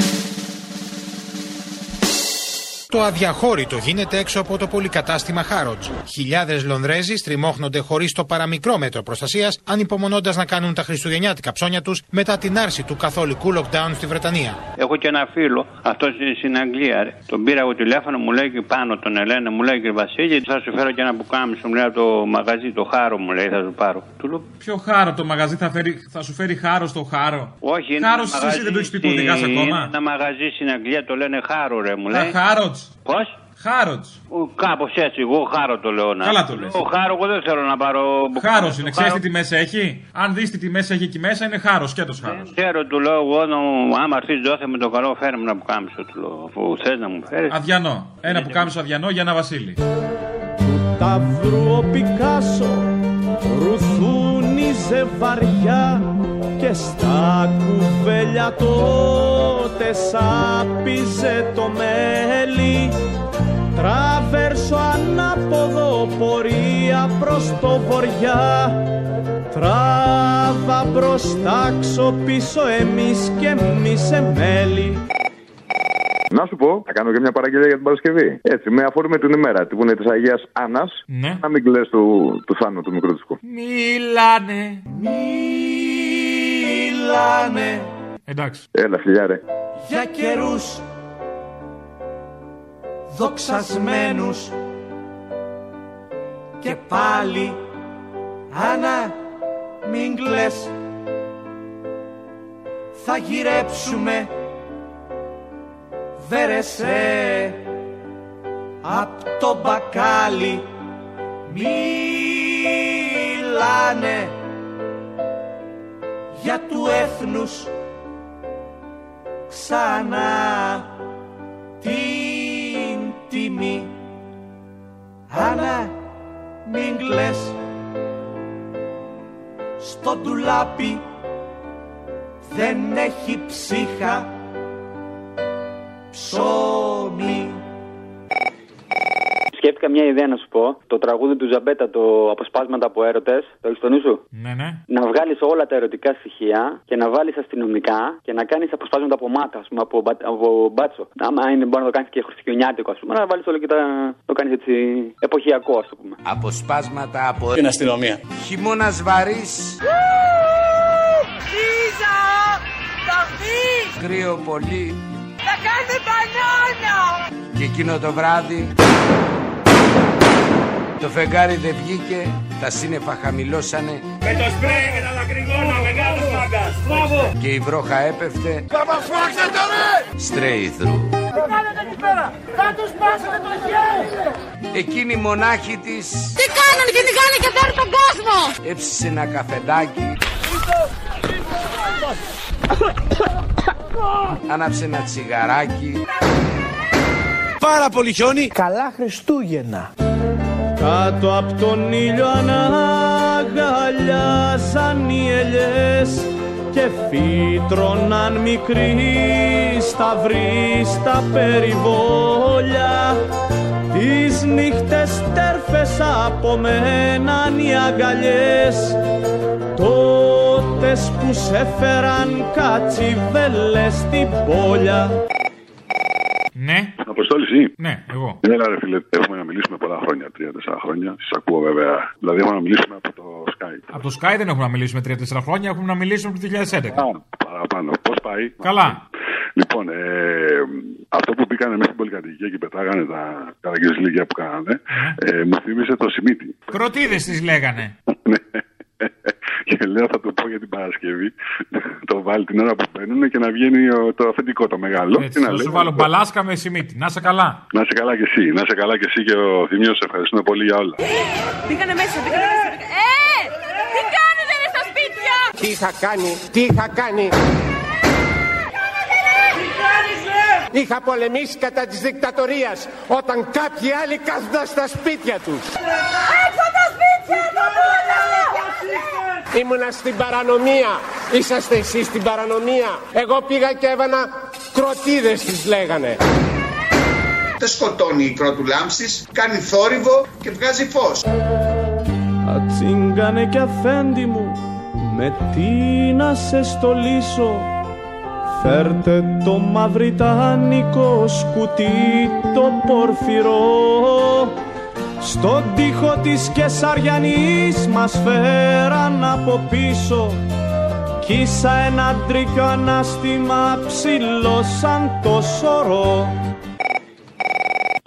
Το αδιαχώρητο γίνεται έξω από το πολυκατάστημα Χάροτζ. Χιλιάδες Λονδρέζοι στριμώχνονται χωρίς το παραμικρό μέτρο προστασίας, ανυπομονώντας να κάνουν τα χριστουγεννιάτικα ψώνια τους μετά την άρση του καθολικού lockdown στη Βρετανία. Έχω και ένα φίλο, αυτός στην Αγγλία. Ρε. Τον πήρα εγώ τηλέφωνο, μου λέει και πάνω τον Ελένα, μου λέει κύριε Βασίλη, θα σου φέρω και ένα πουκάμισο, μου λέει από το μαγαζί, το χάρο μου λέει, θα σου πάρω. Του λέω, Ποιο χάρο το μαγαζί θα, φέρει, θα σου φέρει χάρο στο χάρο; όχι, είναι Χάρο ένα εσύ μαγαζί δεν το έχεις πει στη- ποτέ, γάς είναι ακόμα. Ένα μαγαζί στην Αγγλία το λένε χάρο, ρε, μου Α, λέει. Χάροτζ; Πώς; Χάροτζ. Κάπως έτσι, εγώ χάρο το λέω να. Καλά το λες. Ο χάρο, εγώ δεν θέλω να πάρω. Χάρος το είναι, χάρο. ξέρεις τι τιμέ έχει; Αν δεις τι τιμέ έχει εκεί μέσα, είναι χάρος, σκέτος χάρος. Ξέρω, του λέω εγώ, να- άμα έρθει δόθε με το καλό, φέρε μου να πουκάμισο, του λέω. Αφού θες να μου φέρεις. Αδιανό. Ένα που κάμισο αδιανό για ένα βασίλη. Ταύρου ο Πικάσο ρουθούνιζε βαριά και στα κουβέλια τότε σάπιζε το μέλι Τραβέρσο ανάποδο πορεία προς το βοριά Τράβα μπροστά πίσω εμείς και εμείς εμέλη Να σου πω, θα κάνω και μια παραγγελία για την Παρασκευή. Έτσι, με αφορμή την ημέρα που είναι της Αγίας Άννας. Ναι. Να μην κλε του, του Θάνου του μικρού του. Μιλάνε. Μιλάνε Εντάξει. Έλα, φιλιάρε. για καιρούς δοξασμένους και πάλι Άννα μην κλαις θα γυρέψουμε βέρεσέ απ' το μπακάλι μιλάνε για του έθνους ξανά την τιμή. Άννα μην κλαις στο ντουλάπι δεν έχει ψύχα ψωμί Σκέφτηκα μια ιδέα να σου πω. Το τραγούδι του Ζαμπέτα, το Αποσπάσματα από έρωτες. Το έχεις στο νου σου; Ναι, ναι. Να βγάλεις όλα τα ερωτικά στοιχεία και να βάλεις αστυνομικά και να κάνεις αποσπάσματα από μάτα, ας πούμε, από, μπα- από μπάτσο. Άμα είναι, μπορεί να το κάνεις και χριστιανιάτικο, ας πούμε, να βάλεις όλο και τα, το κάνεις έτσι εποχιακό, ας το πούμε. Αποσπάσματα από Την αστυνομία. Χειμώνας βαρύς, Λίζα! Θα βγεις! κρύο πολύ Θα κάνει μπανάνα! και εκείνο το βράδυ το φεγγάρι δεν βγήκε, τα σύννεφα χαμηλώσανε Με το σπρέι και τα δακρυγόνα, μεγάλος μάγκας! Μπράβο! και η βρόχα έπεφτε Θα μας φάξετε ρε! straight through. Τι κάνετε εκεί πέρα! Θα τους σπάσετε το χέρι! Εκείνη η μονάχη της Τι κάνανε και τι κάνανε και παίρνουν τον κόσμο! έψησε ένα καφεδάκι Άναψε ένα τσιγαράκι. Πάρα πολύ χιόνι. Καλά Χριστούγεννα. Κάτω από τον ήλιο αναγκαλιάζαν οι ελιές και φύτρωναν μικροί σταυροί στα περιβόλια. Τις νύχτες τέρφες απομέναν οι αγκαλιές. Τότες που σε φέραν κατσιβέλες στην πόλια Ναι. Αποστόλη, εσύ. Ναι, εγώ. Έλα, ρε φίλε, έχουμε να μιλήσουμε πολλά χρόνια, τρία-τέσσερα χρόνια. Σας ακούω βέβαια. Δηλαδή, έχουμε να μιλήσουμε από το Skype. Από το Sky δεν έχουμε να μιλήσουμε 3-4 χρόνια, έχουμε να μιλήσουμε από το 2011. Παραπάνω. Πώς πάει; Καλά. Λοιπόν, ε, αυτό που πήγανε μέσα στην πολυκατοικία και πετάγανε τα καραγκιόζηλικια που κάνανε, ε, μου θύμισε το Σιμίτι. Κροτίδες τις λέγανε. Και λέω θα το πω για την Παρασκευή. το βάλει την ώρα που μπαίνουν και να βγαίνει ο- το αφεντικό το μεγάλο. Έτσι, και να θα λέει, σου βάλω μπαλάσκα με σημείτη. Να είσαι καλά. Να σε καλά κι εσύ, να σε καλά κι εσύ και ο Θημίος, σε ευχαριστούμε πολύ για όλα. Πήγανε μέσα, πήγανε μέσα. πήγα- Ε! Τι κάνετε ρε στα σπίτια! Τι είχα κάνει, τι είχα κάνει; Είχα πολεμήσει κατά της δικτατορίας όταν κάποιοι άλλοι κάθονταν στα σπίτια τους. Έξω τα σπίτια τα όλα! Ήμουνα στην παρανομία. Είσαστε εσείς στην παρανομία. Εγώ πήγα και έβανα κροτίδες τις λέγανε. Δεν σκοτώνει η κρότου λάμψης, κάνει θόρυβο και βγάζει φως. Ατσίγκανε κι αφέντη μου, με τι να σε στολίσω; Φέρτε το μαυριτάνικο σκουτί το πορφυρό Στον τοίχο της Κεσαριανής μας φέραν από πίσω. Κι ίσα ένα τρίκιο ανάστημα ψηλό σαν το σωρό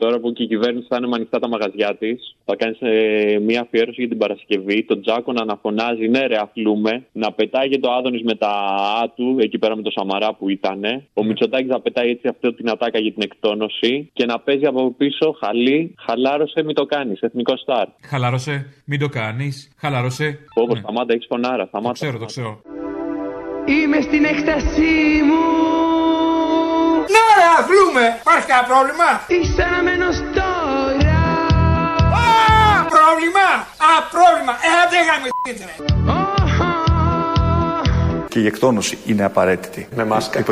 Τώρα που και η κυβέρνηση θα είναι με ανοιχτά τα μαγαζιά της, θα κάνει ε, μια αφιέρωση για την Παρασκευή. Τον Τζάκο να αναφωνάζει, ναι, ρε, αφλούμε. Να πετάγει το Άδωνης με τα Α του, εκεί πέρα με το Σαμαρά που ήταν. Ο Μητσοτάκης να πετάει έτσι αυτή την ατάκα για την εκτόνωση. Και να παίζει από πίσω χαλί, χαλάρωσε, μην το κάνεις. Εθνικό στάρ. Χαλάρωσε, μην το κάνεις. Χαλάρωσε. Όπως σταμάτα, έχεις φωνάρα. Σταμάτα. Το ξέρω, το ξέρω. Είμαι στην έκτασή μου. Ναι ρε αφλούμε, υπάρχει κανένα πρόβλημα; Είσαι αναμένος τώρα. Πρόβλημα, α πρόβλημα, ε δεν γαμιστείτε ρε Και η εκτόνωση είναι απαραίτητη. Με μάσκα.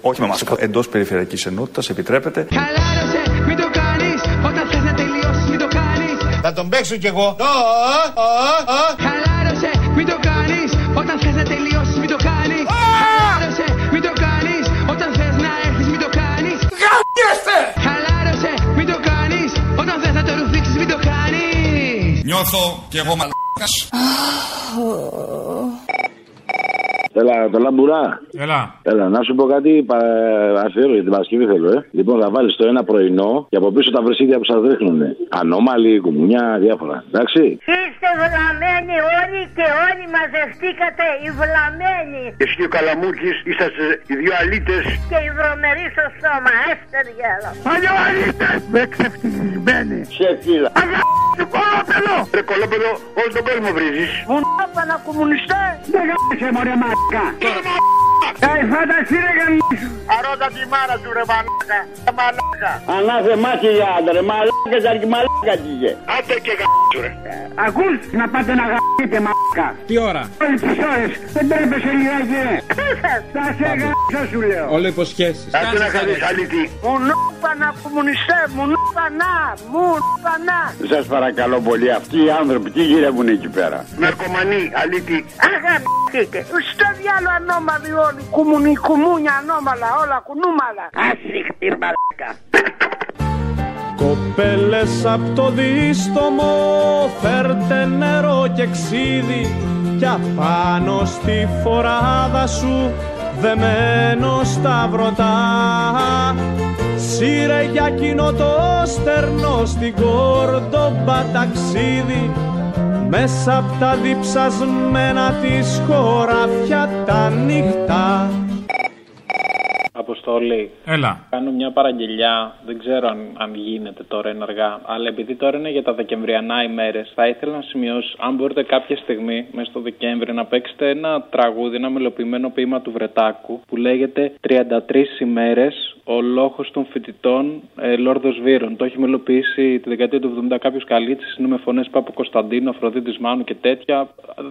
όχι με μάσκα. Εντός περιφερειακής ενότητας επιτρέπεται. Χαλάρωσε, μην το κάνεις. Όταν θες να τελειώσεις, μην το κάνεις. Θα τον παίξω κι εγώ Χαλάρωσε, Νιώθω κι εγώ μαλάκας. Έλα, το λαμπουρά. Έλα. Έλα, να σου πω κάτι πα... αφιέρω για την Παρασκευή θέλω, ε. Λοιπόν, θα βάλεις το ένα πρωινό και από πίσω τα βρεσίδια που σας δείχνουν. Ανώμαλοι, κουμουνιά, διάφορα. Εντάξει. Είστε βλαμμένοι όλοι και όλοι μαζευτήκατε οι βλαμμένοι. Εσύ και ο Καλαμούκης είσαστε οι δύο αλήτες. Και οι βρωμεροί στο στόμα, έστε διάλο. Παλιό αλήτες! Με ξεφτυλισμένοι. Σε φύλλα. Αγάπη κολόπεδο! Ρε κολόπεδο, όλο τον κόσμο βρίζεις. Μουνόπανα κομμουνιστέ. Δεν γάμισε μωρέ μαλάκα. Κάει φάνταση ρε γαμίσου. Αρώτα τη μάρα του ρε μαλάκα. Ρε μαλάκα. Ανάθε μάτι για άντρε, μαλάκες αρκεί μαλάκα τίγε. Άντε και γαμίσου ρε. Ακούς να πάτε να γαμίσετε μαλάκα. Τι ώρα; Όλες τις ώρες, δεν τρέπεσαι λιγάκι ρε. Θα σε γαμίσω σου λέω. Όλο υποσχέσεις Άντε να κάνεις αλήτη. Μουνόπανα κομμουνιστέ. Μουνόπανα. Μουνόπανα. Σας παρακαλώ πολύ, αυτοί οι άνθρωποι τι γυρεύουν εκεί πέρα; Ναρκωμανή, αλήτη. Αγαμιστείτε. Στο διάλο ανώμαλοι όλοι. Κουμουνι, κουμούνια ανώμαλα. Όλα κουνούμαλα. Άσυχτη μαλάκα. Κοπέλες απ' το δίστομο φέρτε νερό και ξύδι κι απάνω στη φοράδα σου δεμένο στα βρωτά. Σύρε για εκείνο το στερνό στην κόρντομπα ταξίδι μέσα απ' τα διψασμένα της χωράφια τα νύχτα Αποστολή. Έλα. Κάνω μια παραγγελιά. Δεν ξέρω αν, αν γίνεται τώρα ενεργά. Αλλά επειδή τώρα είναι για τα Δεκεμβριανά ημέρες, θα ήθελα να σημειώσω, αν μπορείτε κάποια στιγμή μέσα στο Δεκέμβρη να παίξετε ένα τραγούδι, ένα μελοποιημένο ποίημα του Βρετάκου που λέγεται 33 ημέρες ο λόγο των φοιτητών ε, Λόρδος Βύρων. Το έχει μελοποιήσει τη δεκαετία του 70 κάποιος καλύτσι. Είναι με φωνές Πάπου Κωνσταντίνο, Αφροδίτης Μάνου και τέτοια.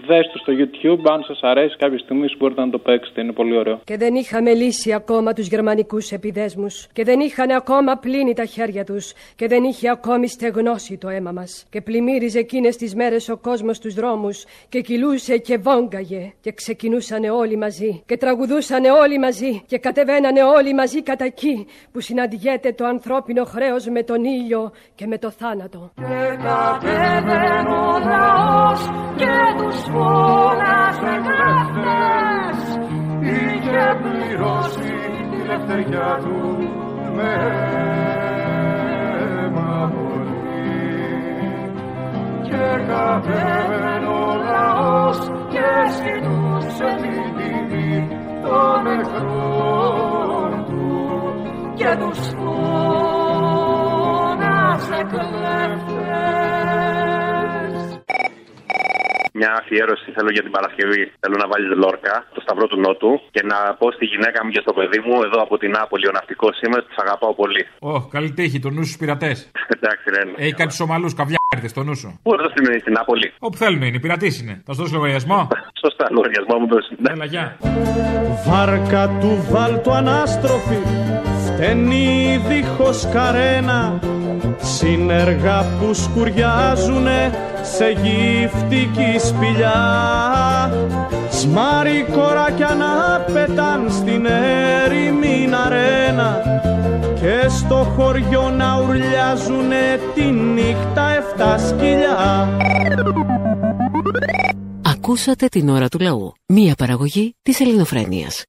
Δέστε στο YouTube, αν σας αρέσει κάποια στιγμή μπορείτε να το παίξετε. Είναι πολύ ωραίο. Και δεν είχαμε λύσει ακόμα τους γερμανικούς επιδέσμους. Και δεν είχαν ακόμα πλύνει τα χέρια τους. Και δεν είχε ακόμη στεγνώσει το αίμα μας. Και πλημμύριζε εκείνες τις μέρες ο κόσμος στου δρόμους. Και κυλούσε και βόγκαγε. Και ξεκινούσαν όλοι μαζί. Και τραγουδούσαν όλοι μαζί. Και κατεβαίνανε όλοι μαζί κατά εκεί που συναντιέται το ανθρώπινο χρέος με τον ήλιο και με το θάνατο. Και κατέβαινε ο λαός και τους φώναζε κλέφτες Είχε πληρώσεις τη λευτεριά του με αίμα πολύ Και κατέβαινε ο λαός και ζητούσε την τιμή των εχθρών του. Και τους φώναζε κλέφτες Μια αφιέρωση θέλω για την Παρασκευή. Θέλω να βάλεις Λόρκα, το Σταυρό του Νότου και να πω στη γυναίκα μου και στο παιδί μου, εδώ από την Νάπολη, ο ναυτικός είμαι, τους αγαπάω πολύ. Ω, καλή τύχη, το νου στους πειρατές. Εντάξει, ρε. Έχει κάτι Σομαλού, καβιάρτες στο νου σου. Πού εδώ στην, στην Νάπολη; Όπου θέλουν είναι, οι πειρατέ είναι. Θα σου δώσω λογαριασμό; Σωστά, λογαριασμό μου δώσεις. Έλα, γεια. Βάρκα του βάλτου ανάστροφη φταίνει δίχως καρένα Συνεργά που σκουριάζουνε σε γυφτική σπηλιά Σμάρι κοράκια να πετάν στην έρημη αρένα Και στο χωριό να ουρλιάζουνε τη νύχτα εφτά σκυλιά Ακούσατε την ώρα του λαού. Μία παραγωγή της ελληνοφρένειας.